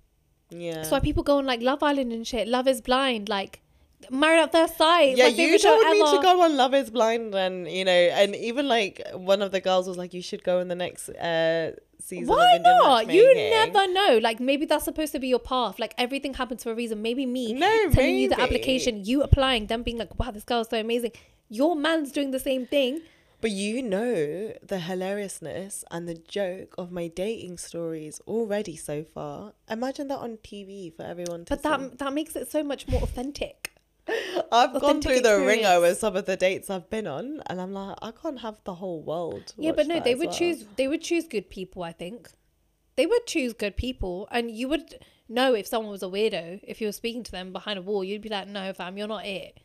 Yeah. that's why people go on like love island and shit. Love is blind like married at first sight yeah, you told me to go on Love Is Blind, and you know, and even like one of the girls was like, "You should go in the next uh, season." Why not? You never know. Like maybe that's supposed to be your path. Like everything happens for a reason. Maybe me No, telling you the application, you applying, them being like, "Wow, this girl's so amazing." Your man's doing the same thing. But you know the hilariousness and the joke of my dating stories already so far. Imagine that on TV for everyone to But see. that that makes it so much more authentic. (laughs) I've gone through the ringer experience. with some of the dates I've been on, and I'm like, I can't have the whole world. yeah, but no, they would well. choose they would choose good people, I think. They would choose good people and you would know if someone was a weirdo. If you were speaking to them behind a wall, you'd be like, "No, fam, you're not it."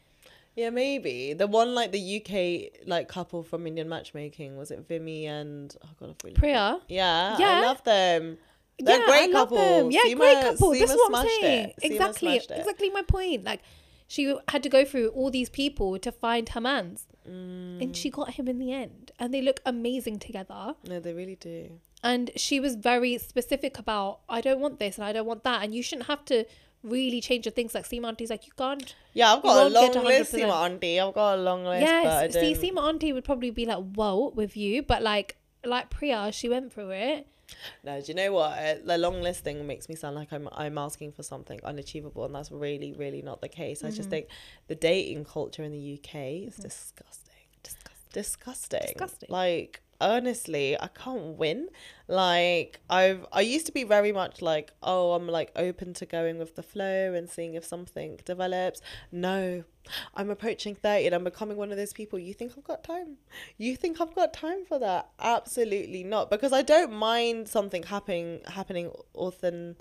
Yeah, maybe the one like the UK like couple from Indian matchmaking was it Vimy and oh god, I've really Priya. yeah, Yeah. I love them. They're yeah, great I love couple. them. Yeah, Sima- great couple. That's Sima what I'm saying. it. Exactly, exactly my point. Like, she had to go through all these people to find her man's, Mm. and she got him in the end. And they look amazing together. No, they really do. And she was very specific about, I don't want this and I don't want that. And you shouldn't have to really change your things. Like Sima Auntie's like, you can't. Yeah, I've got a long list, 100%. Sima Auntie. I've got a long list. yes, see, Sima Auntie would probably be like, whoa, with you. But like, like Priya, she went through it. No, do you know what? Uh, The long list thing makes me sound like I'm I'm asking for something unachievable, and that's really, really not the case. I Mm-hmm. just think the dating culture in the UK is disgusting. Disgusting. disgusting. Disgusting. Like honestly, I can't win. Like I've I used to be very much like, oh, I'm like open to going with the flow and seeing if something develops. No. I'm approaching 30 and I'm becoming one of those people. You think I've got time? You think I've got time for that? Absolutely not. Because I don't mind something happening happening authen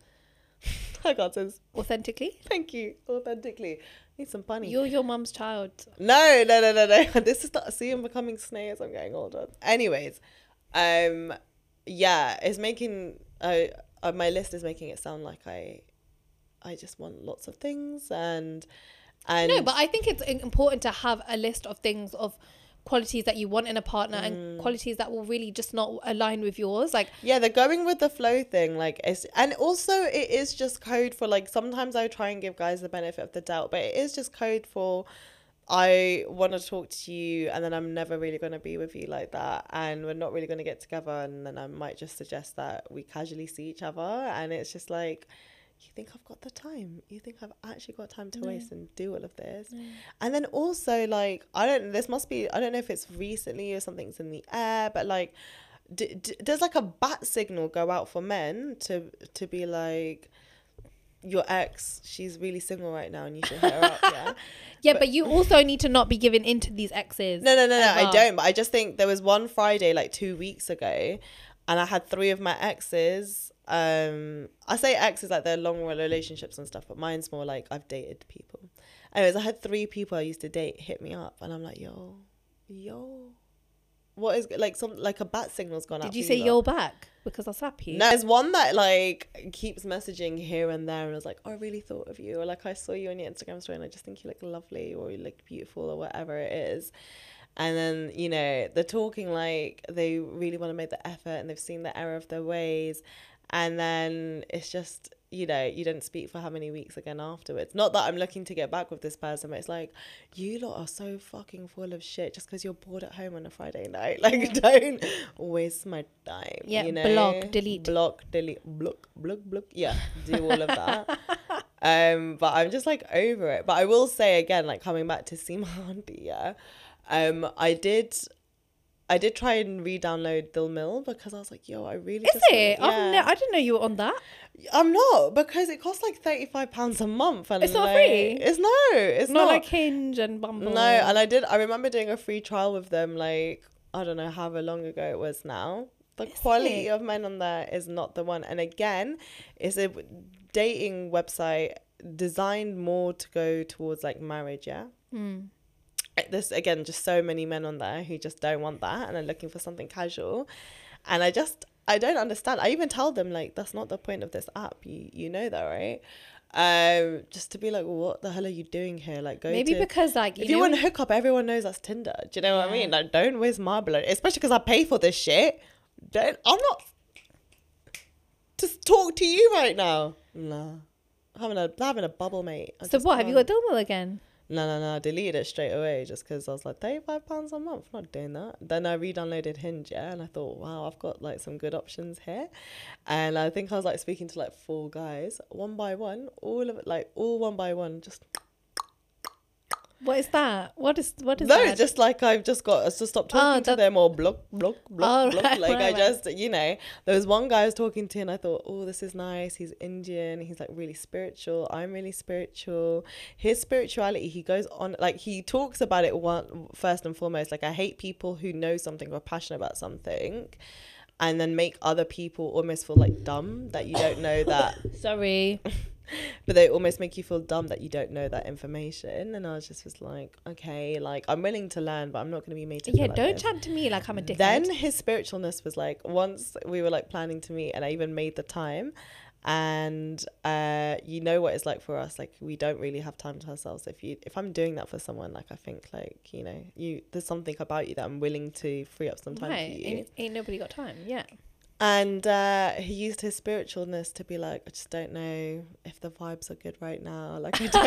(laughs) I got this. Authentically. Thank you. Authentically. Need some bunny. You're your mum's child. No, no, no, no, no. (laughs) This is not. see I'm becoming snake as I'm getting older. Anyways, um, yeah, it's making uh, uh, my list is making it sound like I, I just want lots of things and and No, but I think it's important to have a list of things of qualities that you want in a partner Mm. and qualities that will really just not align with yours. Like, yeah, the going with the flow thing, like, it's, and also it is just code for like sometimes I try and give guys the benefit of the doubt, but it is just code for I want to talk to you, and then I'm never really going to be with you like that, and we're not really going to get together, and then I might just suggest that we casually see each other, and it's just like, you think I've got the time? You think I've actually got time to No. waste and do all of this? No. And then also like I don't. This must be. I don't know if it's recently or something's in the air, but like. D- d- does like a bat signal go out for men to to be like your ex she's really single right now and you should hit her up yeah (laughs) Yeah, But- but, you also need to not be giving into these exes. No, no, no, no. I don't. But I just think there was one Friday like two weeks ago, and I had three of my exes. Um, I say exes like they're long relationships and stuff, but mine's more like I've dated people. Anyways, I had three people I used to date hit me up, and I'm like, yo, yo, what is like some like a bat signal's gone out. Did you say you're back? Because I'll slap you. No, there's one that like keeps messaging here and there, and I was like, oh, I really thought of you, or like I saw you on your Instagram story, and I just think you look lovely, or you look beautiful, or whatever it is. And then you know they're talking like they really want to make the effort, and they've seen the error of their ways, and then it's just you know you don't speak for how many weeks again afterwards. Not that I'm looking to get back with this person, but it's like you lot are so fucking full of shit just because you're bored at home on a Friday night. (laughs) Like don't waste my time. Yeah, you know? block, delete. block, delete, block, block, block. Yeah, do all of that. (laughs) um, but I'm just like over it. But I will say again, like coming back to see my auntie, yeah. Um, I did, I did try and re-download Dil Mil because I was like, yo, I really Is it? yeah. ne- I didn't know you were on that. I'm not because it costs like thirty five pounds a month, and It's not like, free? It's no, it's not, not, like Hinge and Bumble. no, and I did. I remember doing a free trial with them, like I don't know however long ago it was now. The Is quality it? of men on there is not the one. And again, it's a dating website designed more to go towards like marriage. Yeah. Mm. There's again just so many men on there who just don't want that and are looking for something casual. And I just I don't understand. I even tell them like that's not the point of this app. You you know that, right? Um, just to be like, what the hell are you doing here? Like, go Maybe to because like you if you want to hook up, everyone knows that's Tinder. Do you know what I mean? Like, don't waste my blood, especially because I pay for this shit. Don't. I'm not. Just talk to you right now. Nah, having a having a bubble, mate. I So what? Have you got Dil Mil again? No, no, no. I deleted it straight away just because I was like, thirty-five pounds a month. I'm not doing that. Then I re-downloaded Hinge, yeah, and I thought, wow, I've got like some good options here. And I think I was like speaking to like four guys, one by one, all of it, like all one by one, just What is that? What is what is no, that? just like I've just got to stop Oh, talking to them or block, block, block, Oh, block. right, like right, I right. just, you know, there was one guy I was talking to, and I thought, oh, this is nice. He's Indian. He's like really spiritual. I'm really spiritual. His spirituality, he goes on like he talks about it one first and foremost. Like I hate people who know something or passionate about something. And then make other people almost feel like dumb that you don't know that (laughs) Sorry. But they almost make you feel dumb that you don't know that information. And I was just was like, okay, like I'm willing to learn, but I'm not going to be made to. Yeah, like don't this. chat to me like I'm a dickhead. Then his spiritualness was like once we were like planning to meet, and I even made the time. And uh, you know what it's like for us. Like we don't really have time to ourselves. If you, if I'm doing that for someone, like I think, like you know, you there's something about you that I'm willing to free up some time right. for you. Ain't, ain't nobody got time. Yeah. And uh, he used his spiritualness to be like, I just don't know if the vibes are good right now. (laughs) Like, I don't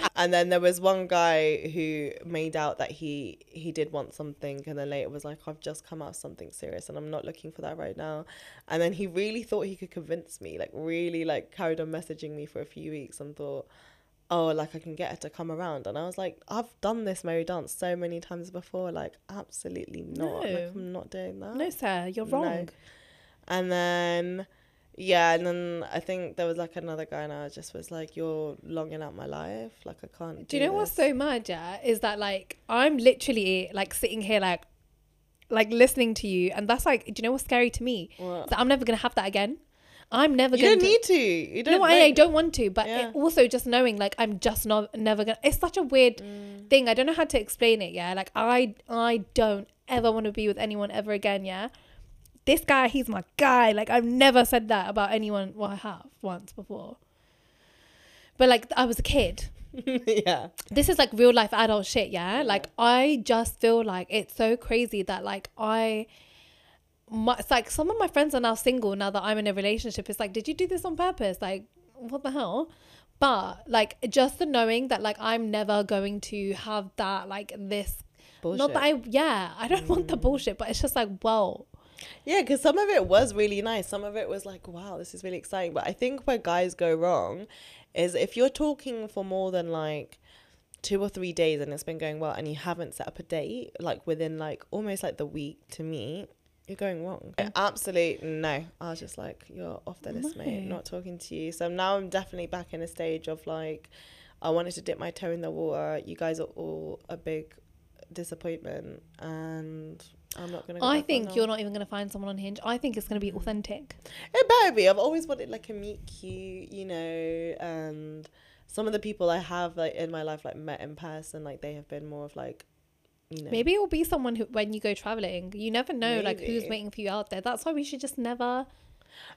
know. (laughs) and then there was one guy who made out that he he did want something, and then later was like, I've just come out of something serious, and I'm not looking for that right now. And then he really thought he could convince me, like, really like carried on messaging me for a few weeks, and thought. Oh, like I can get her to come around, and I was like, I've done this Mary dance so many times before. Like, absolutely not. Like, I'm not doing that. No, sir, you're No. wrong. And then, yeah, and then I think there was like another guy, and I just was like, "You're longing out my life. Like I can't." Do you know what's so mad, yeah? Is that like I'm literally like sitting here like like listening to you and that's like do you know what's scary to me? What? That I'm never gonna have that again. I'm never You gonna You don't do- need to. You don't. no, I, I don't want to, but Yeah. it also just knowing like I'm just not never gonna. It's such a weird Mm. thing. I don't know how to explain it. Yeah, like I I don't ever want to be with anyone ever again. Yeah, this guy, he's my guy. Like I've never said that about anyone. Well, I have once before, but like I was a kid. (laughs) yeah. This is like real life adult shit. Yeah, like I just feel like it's so crazy that like I. My, it's like some of my friends are now single now that I'm in a relationship. It's like, did you do this on purpose? Like, what the hell? But like just the knowing that like I'm never going to have that like this Bullshit. not that I yeah, I don't want the Mm. bullshit, but it's just like, whoa. Yeah, because some of it was really nice. Some of it was like, wow, this is really exciting. But I think where guys go wrong is if you're talking for more than like two or three days and it's been going well and you haven't set up a date, like within like almost like the week to meet, you're going wrong. Absolute no. I was just like, you're off the list, mate. Not talking to you. So now I'm definitely back in a stage of like, I wanted to dip my toe in the water. You guys are all a big disappointment and I'm not gonna go I think you're not even gonna find someone on Hinge. I think it's gonna be mm. authentic. It better be. I've always wanted like a meet cute, you know, and some of the people I have like in my life like met in person, like they have been more of like, you know, Maybe it will be someone who when you go traveling. You never know like who's waiting for you out there. That's why we should just never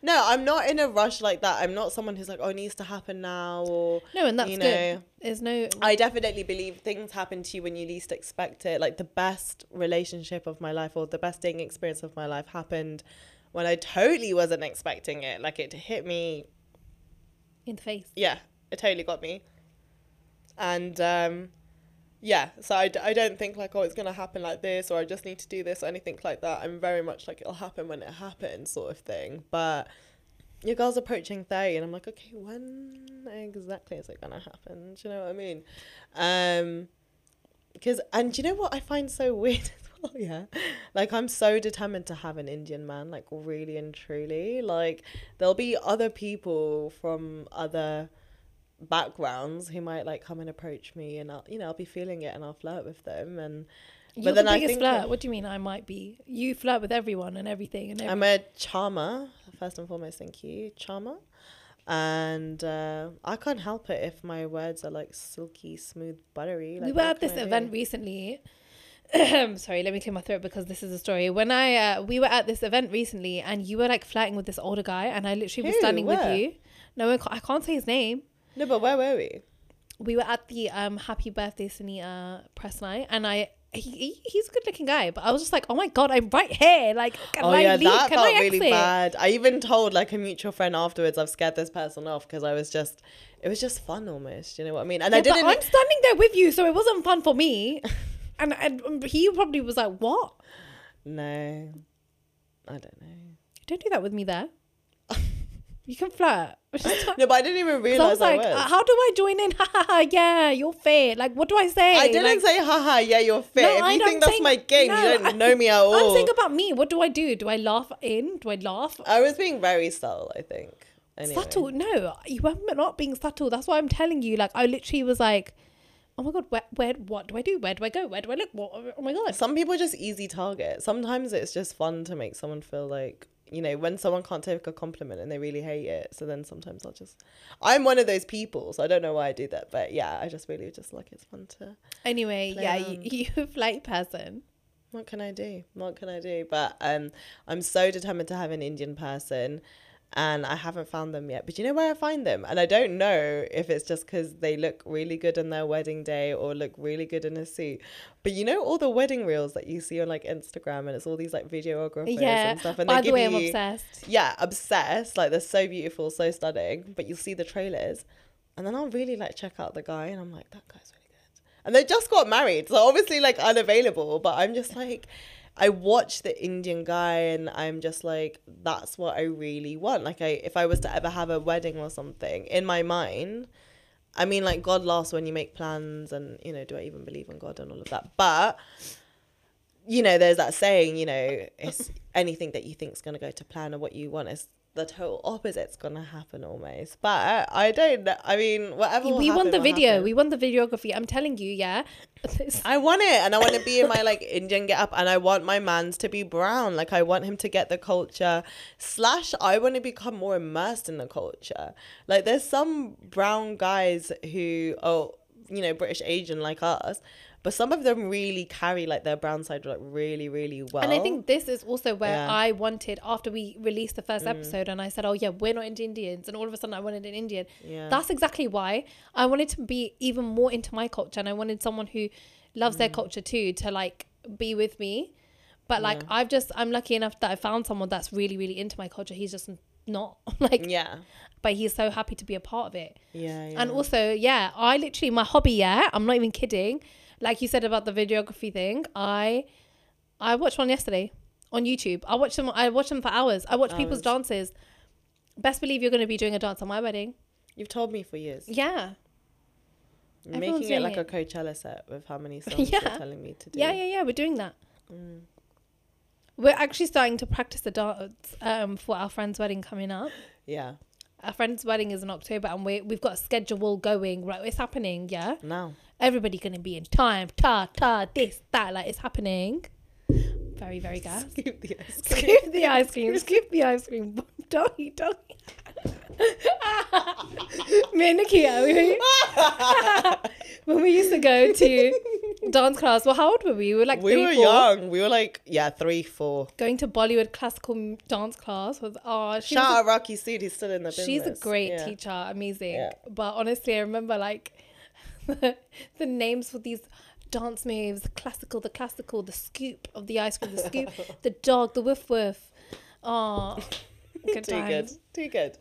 No, I'm not in a rush like that. I'm not someone who's like, oh, it needs to happen now, or No, and that's you good. know. There's no I definitely believe things happen to you when you least expect it. Like the best relationship of my life or the best dating experience of my life happened when I totally wasn't expecting it. Like it hit me in the face. yeah, it totally got me. And um, yeah, so I, d- I don't think like, oh, it's going to happen like this or I just need to do this or anything like that. I'm very much like, it'll happen when it happens sort of thing. But your girl's approaching 30 and I'm like, okay, when exactly is it going to happen? Do you know what I mean? Um, because, and do you know what I find so (laughs) weird as well? Yeah. Like, I'm so determined to have an Indian man, like, really and truly. Like, there'll be other people from other backgrounds who might like come and approach me and I'll you know I'll be feeling it and I'll flirt with them and You're then the I think flirt. What do you mean I might be? You flirt with everyone and everything and everything. I'm a charmer first and foremost thank you charmer and uh, I can't help it if my words are like silky smooth buttery like we were at this event recently. (clears throat) Sorry, let me clear my throat because this is a story. When I uh, we were at this event recently, and you were like flirting with this older guy, and I literally was Who? standing with you. No, I can't say his name. No but where were we We were at the um Happy Birthday Sunita press night, and I. He, he, he's a good looking guy, but I was just like, oh my god, I'm right here. Like, can oh I yeah leave? that can felt I really exit? bad I even told like a mutual friend afterwards I've scared this person off because I was just it was just fun almost you know what I mean and I Yeah, but didn't I'm standing there with you, so it wasn't fun for me. (laughs) and, and um, he probably was like, what? no I don't know Don't do that with me there. You can flirt. Which is fine. no but I didn't even (laughs) 'Cause I realize was like, I was. how do I join in? (laughs) Ha ha ha! Yeah, you're fair. Like, what do I say? I didn't Like, say, haha, yeah, you're fit. No, if I you think that's my game, no, you don't I- know me at (laughs) all. I'm saying about me. What do I do? Do I laugh in? Do I laugh? I was being very subtle, I think. Anyway. Subtle? No, you were not being subtle. That's why I'm telling you. Like, I literally was like, oh my god, where, where, what do I do? Where do I go? Where do I look? What, oh my god. Some people are just easy target. Sometimes it's just fun to make someone feel like, you know, when someone can't take a compliment and they really hate it. So then sometimes I'll just, I'm one of those people. So I don't know why I do that. But yeah, I just really just like it's fun to, Anyway, yeah, you, (laughs) you flight person. what can I do? What can I do? But um, I'm so determined to have an Indian person, and I haven't found them yet. But you know where I find them, and I don't know if it's just because they look really good on their wedding day or look really good in a suit. But you know all the wedding reels that you see on like Instagram, and it's all these like videographers Yeah. and stuff. And By they the give way, I'm obsessed. Yeah, obsessed. Like they're so beautiful, so stunning. But you'll see the trailers, and then I'll really like check out the guy, and I'm like, that guy's really good. And they just got married, so obviously like unavailable. But I'm just like, I watch the Indian guy, and I'm just like, that's what I really want. Like, I if I was to ever have a wedding or something in my mind. I mean, like God laughs when you make plans, and you know, do I even believe in God and all of that? But you know, there's that saying, you know, it's anything that you think is to go to plan or what you want is the total opposite's to happen almost. But I don't know. I mean, whatever. we happen, the video. happen. We won the videography. I'm telling you, yeah. (laughs) I want it and I want to be in my like Indian get up and I want my man's to be brown. Like I want him to get the culture slash I want to become more immersed in the culture. Like there's some brown guys who are, you know British Asian like us, but some of them really carry like their brown side like really really well. and I think this is also where Yeah. Mm. I wanted after we released the first episode, and I said, "Oh yeah, we're not into Indians," and all of a sudden I wanted an Indian. Yeah. That's exactly why I wanted to be even more into my culture, and I wanted someone who loves Mm. their culture too to like be with me. But like Yeah. I've just I'm lucky enough that I found someone that's really really into my culture. He's just not (laughs) like Yeah. but he's so happy to be a part of it Yeah. yeah. and also yeah i literally my hobby yeah i'm not even kidding like you said about the videography thing i i watched one yesterday on youtube i watched them i watched them for hours i watched people's dances best believe you're going to be doing a dance on my wedding You've told me for years. yeah You're everyone's making it doing like a Coachella set with how many (laughs) songs Yeah. you're telling me to do. yeah yeah yeah we're doing that Mm. we're actually starting to practice the dance um, for our friend's wedding coming up (gasps) Yeah. our friend's wedding is in October, and we we've got a schedule going. Right, it's happening. Yeah, Now. Everybody gonna be in time. Ta ta, this that, like it's happening. Very very (laughs) gas. Scoop the ice cream. (laughs) Scoop the ice cream. Scoop the ice cream. (laughs) Don't eat. Don't. eat. Me and Nikia, we, when we used to go to dance class. Well, how old were we? We were like we three, were four. young. We were like, yeah, three, four. Going to Bollywood classical dance class was oh, Shout was a out Rocky Sood, he's still in the business. She's a great Yeah. teacher, amazing. Yeah. But honestly, I remember like (laughs) the names for these dance moves: the classical, the classical, the scoop of the ice cream, the scoop, (laughs) the dog, the woof woof. Oh, (laughs) good Too good. Too good.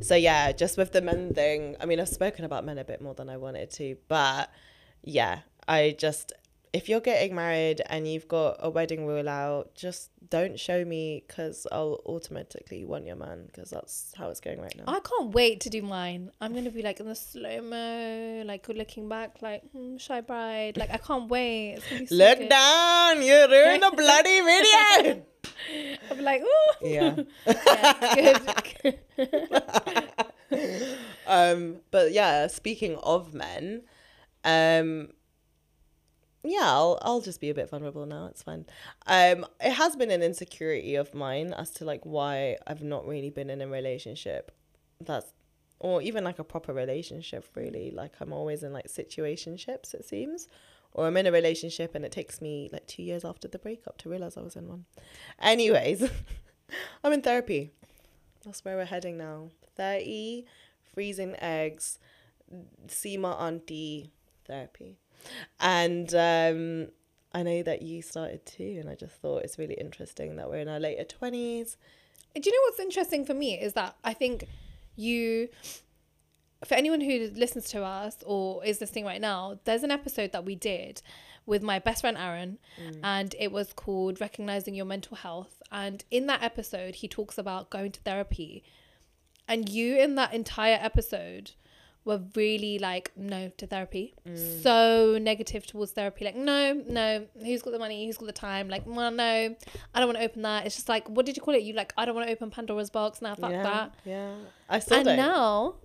So yeah, just with the men thing, I mean, I've spoken about men a bit more than I wanted to, but yeah, I just if you're getting married and you've got a wedding rule out, just don't show me because I'll automatically want your man because that's how it's going right now. I can't wait to do mine. I'm gonna be like in the slow mo, like looking back, like hmm, shy bride. Like I can't wait. It's gonna be so Look good. down, You're ruined the bloody video. (laughs) I'll be like, ooh. yeah. (laughs) yeah, good. (laughs) um but yeah speaking of men um yeah I'll, I'll just be a bit vulnerable now it's fine. Um it has been an insecurity of mine as to like why i've not really been in a relationship that's or even like a proper relationship really. Like i'm always in like situationships it seems or i'm in a relationship and it takes me like two years after the breakup to realize i was in one. Anyways (laughs) i'm in therapy. That's where we're heading now. 30 freezing eggs Sima Auntie therapy and um i know that you started too and i just thought it's really interesting that we're in our later 20s Do you know what's interesting for me is that I think you, for anyone who listens to us or is listening right now, there's an episode that we did with my best friend Aaron, and it was called Recognizing Your Mental Health. And in that episode, he talks about going to therapy. And you, in that entire episode, were really like no to therapy. So negative towards therapy like no no who's got the money? Who's got the time? Like well no i don't want to open that. It's just like what did you call it? You like i don't want to open pandora's box now fuck yeah that. yeah. I still and don't. now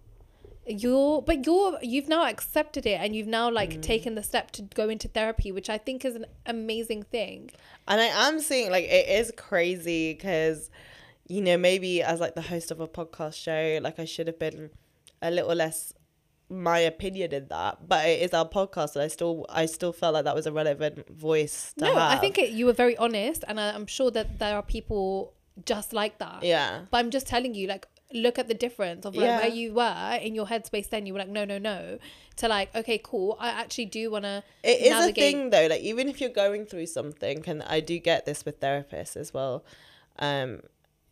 you're but you're you've now accepted it and you've now Mm. like taken the step to go into therapy which i think is an amazing thing. And I am seeing like it is crazy because, you know, maybe as like the host of a podcast show, like I should have been a little less my opinion in that. But it is our podcast, and I still I still felt like that was a relevant voice to no i think it, you were very honest and I, i'm sure that there are people just like that yeah. But I'm just telling you, like, look at the difference of like Yeah. where you were in your headspace then. You were like, no, no, no. To like, okay, cool. I actually do want to. It is navigate- a thing though, like even if you're going through something, and I do get this with therapists as well, um,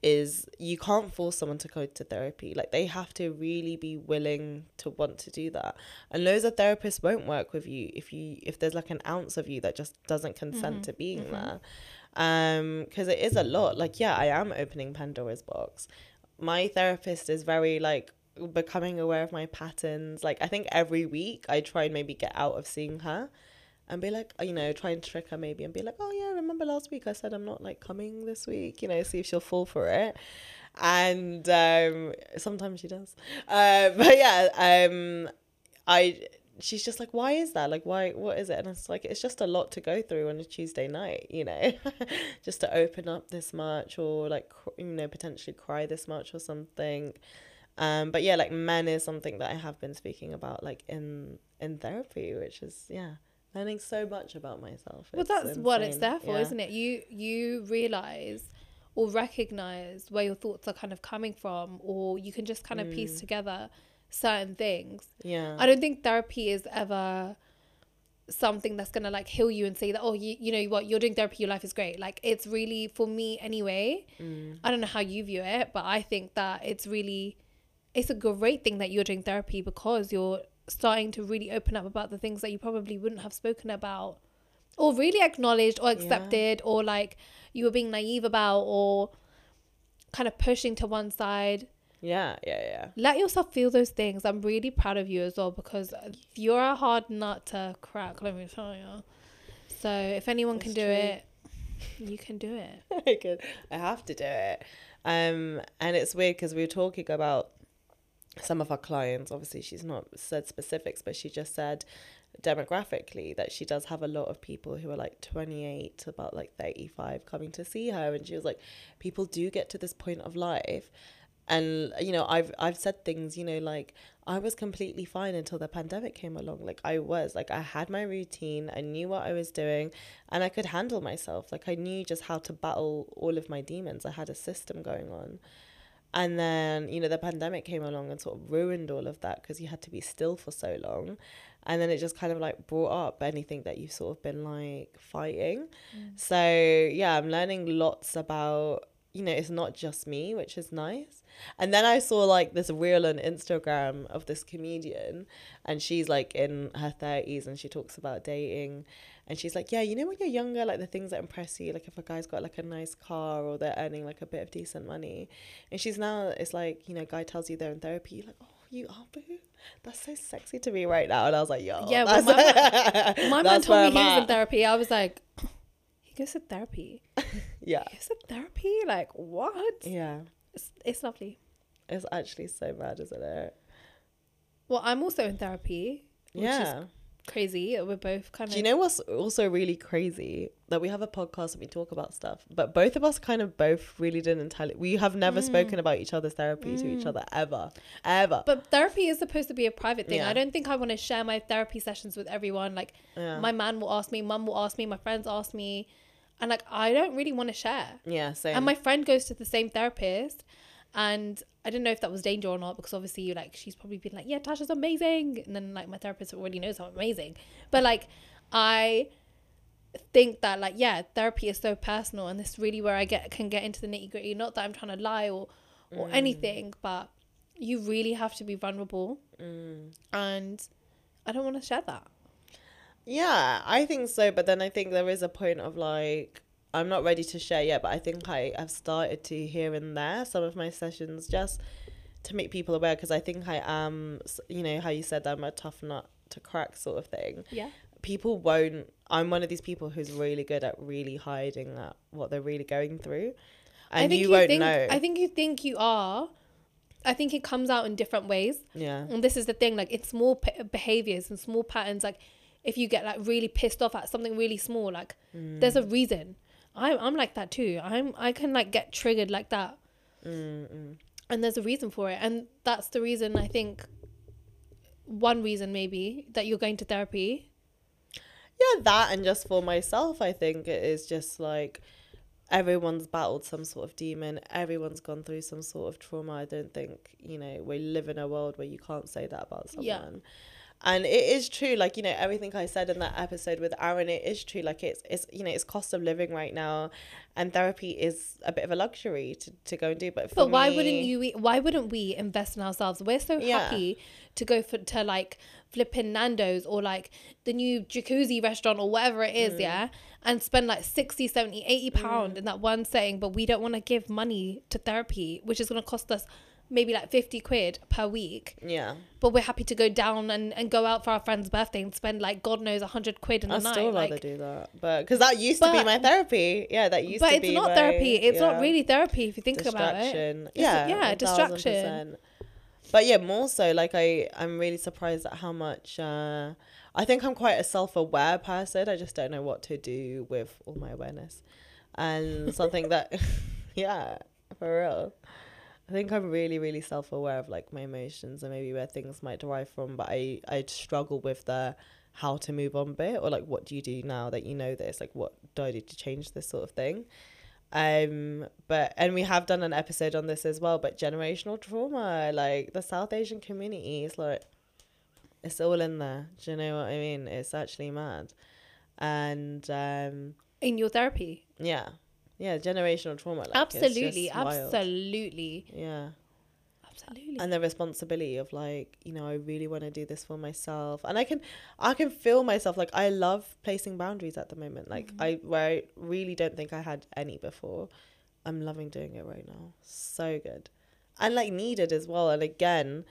is you can't force someone to go to therapy. Like they have to really be willing to want to do that. And loads of therapists won't work with you if you if there's like an ounce of you that just doesn't consent to being there. Um, because it is a lot. Like, yeah, I am opening Pandora's box. My therapist is very like becoming aware of my patterns. Like I think every week I try and maybe get out of seeing her and be like, you know, try and trick her maybe and be like, oh yeah, remember last week I said I'm not like coming this week, you know, see if she'll fall for it. And um, sometimes she does. Uh, (laughs) but yeah, um, I she's just like, why is that? Like, why? What is it? And it's like, it's just a lot to go through on a Tuesday night, you know, (laughs) just to open up this much or like, you know, potentially cry this much or something. Um, but yeah, like men is something that I have been speaking about, like in in therapy, which is yeah, learning so much about myself. Well, It's that's what it's there for, Yeah. isn't it? You you realize or recognize where your thoughts are kind of coming from, or you can just kind of Mm. piece together certain things. Yeah. I don't think therapy is ever something that's gonna like heal you and say that oh you you know what you're doing therapy your life is great like it's really for me anyway Mm. i don't know how you view it but i think that it's really it's a great thing that you're doing therapy because you're starting to really open up about the things that you probably wouldn't have spoken about or really acknowledged or accepted or like you were being naive about or kind of pushing to one side Yeah, yeah, yeah. let yourself feel those things. I'm really proud of you as well because you're a hard nut to crack, let me tell you. So if anyone can do true. it, you can do it. (laughs) I could, I have to do it. Um, and it's weird because we were talking about some of our clients. Obviously, she's not said specifics, but she just said demographically that she does have a lot of people who are like 28 to about like 35 coming to see her. And she was like, people do get to this point of life. And you know, I've I've said things, you know, like I was completely fine until the pandemic came along. Like I was, like I had my routine, I knew what I was doing, and I could handle myself. Like I knew just how to battle all of my demons. I had a system going on. And then, you know, the pandemic came along and sort of ruined all of that because you had to be still for so long. And then it just kind of like brought up anything that you've sort of been like fighting. Mm. So, yeah, I'm learning lots about, you know, it's not just me, which is nice. And then I saw like this reel on Instagram of this comedian, and she's like in her 30s and she talks about dating. And she's like, Yeah, you know, when you're younger, like the things that impress you, like if a guy's got like a nice car or they're earning like a bit of decent money. And she's now, it's like, you know, guy tells you they're in therapy, you're like, Oh, you are, boo. That's so sexy to me right now. And I was like, Yo, Yeah, well, (laughs) that's, My man told me he was in therapy. I was like, he goes to therapy. (laughs) Yeah. He goes to therapy? Like, what? Yeah. It's, it's lovely. It's actually so mad, isn't it? Well, I'm also in therapy. Yeah. Crazy. We're both kind of. Do you know what's also really crazy? That we have a podcast and we talk about stuff, but both of us kind of both really didn't tell it. We have never spoken about each other's therapy to each other ever, ever. Mm. But therapy is supposed to be a private thing. Yeah. I don't think I want to share my therapy sessions with everyone. Like, Yeah. my man will ask me, mum will ask me, my friends ask me. And, like, I don't really want to share. yeah, same. And my friend goes to the same therapist. And I didn't know if that was danger or not because obviously, you like, she's probably been like, yeah, Tasha's amazing. And then, like, my therapist already knows I'm amazing. But, like, I think that like yeah therapy is so personal and this is really where i get can get into the nitty gritty not that i'm trying to lie or or mm. anything but you really have to be vulnerable mm. and i don't want to share that Yeah, I think so. But then I think there is a point of like, I'm not ready to share yet, but I think I have started to here and there some of my sessions just to make people aware because I think I am, you know, how you said I'm a tough nut to crack sort of thing. yeah People won't, I'm one of these people who's really good at really hiding that what they're really going through. And you, won't think know. i think you think you are i think it comes out in different ways yeah. and this is the thing like it's small p- behaviors and small patterns like if you get like really pissed off at something really small like there's a Mm. reason i'm i'm like that too i'm i can like get triggered like that Mm-mm. and there's a reason for it and that's the reason i think one reason maybe that you're going to therapy Yeah, that and just for myself, I think it is just like everyone's battled some sort of demon. Everyone's gone through some sort of trauma. I don't think, you know, we live in a world where you can't say that about someone. Yeah. And it is true, like, you know, everything I said in that episode with Aaron, it is true. Like it's it's you know, it's cost of living right now and therapy is a bit of a luxury to, to go and do. But for but why me- wouldn't you why wouldn't we invest in ourselves we're so Yeah. happy to go for to like flipping nando's or like the new jacuzzi restaurant or whatever it is, Mm. yeah and spend like 60 70 80 pound in that one setting but we don't want to give money to therapy which is going to cost us maybe like 50 quid per week Yeah. but we're happy to go down and, and go out for our friend's birthday and spend like god knows 100 quid in the night. I'd night still rather like do that. But because that used to be my therapy. Yeah, that used to be. but it's not my- therapy it's yeah. not really therapy if you think about it. It's- Yeah, yeah, 1000%. distraction. But yeah, more so like I I'm really surprised at how much uh I think I'm quite a self-aware person. I just don't know what to do with all my awareness. And something that (laughs) yeah, for real. I think I'm really really self-aware of like my emotions and maybe where things might derive from, but I I struggle with the how to move on bit or like what do you do now that you know this like what do I do to change this sort of thing um but and we have done an episode on this as well but generational trauma like the south asian community is like It's all in there. Do you know what I mean? It's actually mad. And um, In your therapy. yeah, yeah, generational trauma. Like, it's absolutely. wild. Absolutely. Yeah. Absolutely. and the responsibility of like you know i really want to do this for myself and i can i can feel myself like i love placing boundaries at the moment like Mm-hmm. i where i really don't think i had any before i'm loving doing it right now so good and like needed as well and again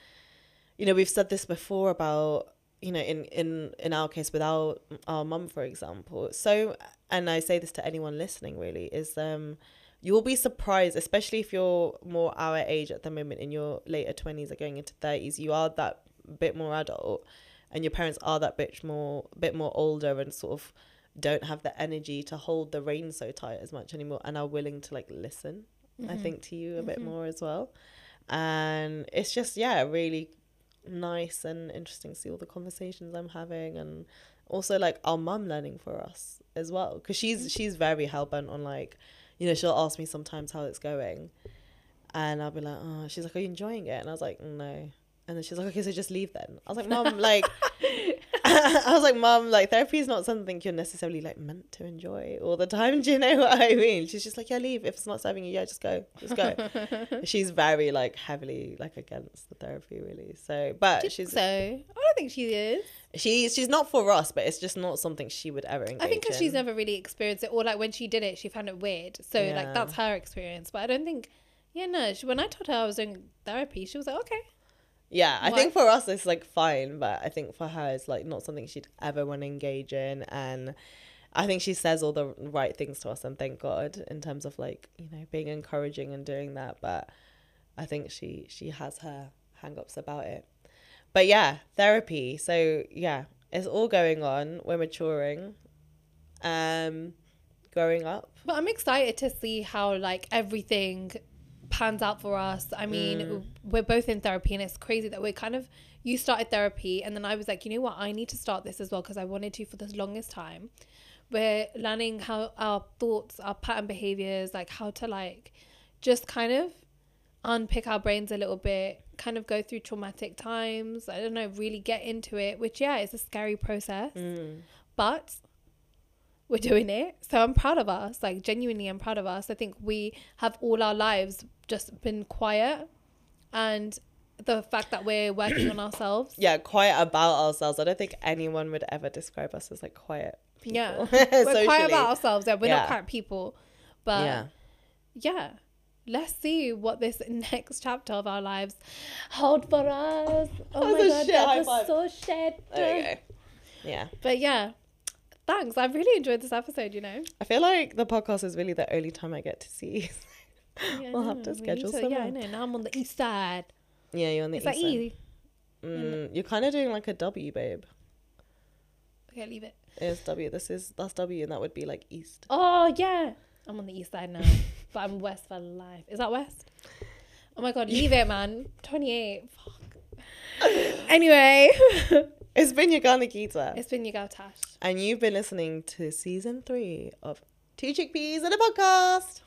you know we've said this before about you know in in in our case with our our mum for example. So and i say this to anyone listening really is um you'll be surprised, especially if you're more our age at the moment in your later 20s or going into 30s, you are that bit more adult and your parents are that bit more bit more older and sort of don't have the energy to hold the reins so tight as much anymore and are willing to like listen i think to you a bit more as well. And it's just yeah really nice and interesting to see all the conversations i'm having and also like our mum learning for us as well because she's mm. she's very hell-bent on like you know she'll ask me sometimes how it's going and i'll be like oh she's like are you enjoying it? And i was like no. And then she's like okay so just leave then. I was like mum like (laughs) (laughs) i was like mum like therapy is not something you're necessarily like meant to enjoy all the time (laughs) do you know what i mean she's just like yeah leave if it's not serving you yeah just go just go (laughs) she's very like heavily like against the therapy really so but she's so. I don't think she is. she she's not for us but it's just not something she would ever engage I think because she's never really experienced it, or like when she did it, she found it weird. So Yeah. like that's her experience. But I don't think, yeah, no. She, when I told her I was doing therapy, she was like, okay. Yeah, I What? think for us it's like fine, but I think for her it's like not something she'd ever want to engage in, and I think she says all the right things to us, and thank God in terms of like you know being encouraging and doing that. But I think she she has her hang-ups about it. But yeah, therapy. So yeah, it's all going on. We're maturing, um, growing up. But I'm excited to see how like everything pans out for us. I mean, Mm. we're both in therapy, and it's crazy that we're kind of. You started therapy, and then I was like, you know what? I need to start this as well because I wanted to for the longest time. We're learning how our thoughts, our pattern behaviors, like how to like just kind of unpick our brains a little bit, kind of go through traumatic times. I don't know, really get into it, which yeah, it's a scary process, Mm. but we're doing it. So I'm proud of us. Like genuinely I'm proud of us. I think we have all our lives just been quiet and the fact that we're working on (clears throat) ourselves. Yeah, quiet about ourselves. I don't think anyone would ever describe us as like quiet. People. Yeah. (laughs) We're quiet about ourselves. Yeah, we're Yeah. not quiet people. But yeah. yeah. Let's see what this (laughs) next chapter of our lives hold for us. Oh That my god, shit that was so shit. There go. Yeah. But yeah, thanks. I've really enjoyed this episode. You know, I feel like the podcast is really the only time I get to see. (laughs) Yeah, We'll have to. We schedule some Yeah, I know. Now I'm on the east side. yeah, you're on the east that side. easy? Mm, you're kind of doing like a W, babe. Okay, leave it. It's W. This is that's W, and that would be like east. Oh yeah, I'm on the east side now, (laughs) but I'm west for life. Is that west? Oh my god, leave it, man. 28. Fuck. (laughs) Anyway, It's been your Ghana Gita, it's been your girl Tash. and you've been listening to season three of Two Chickpeas and a podcast.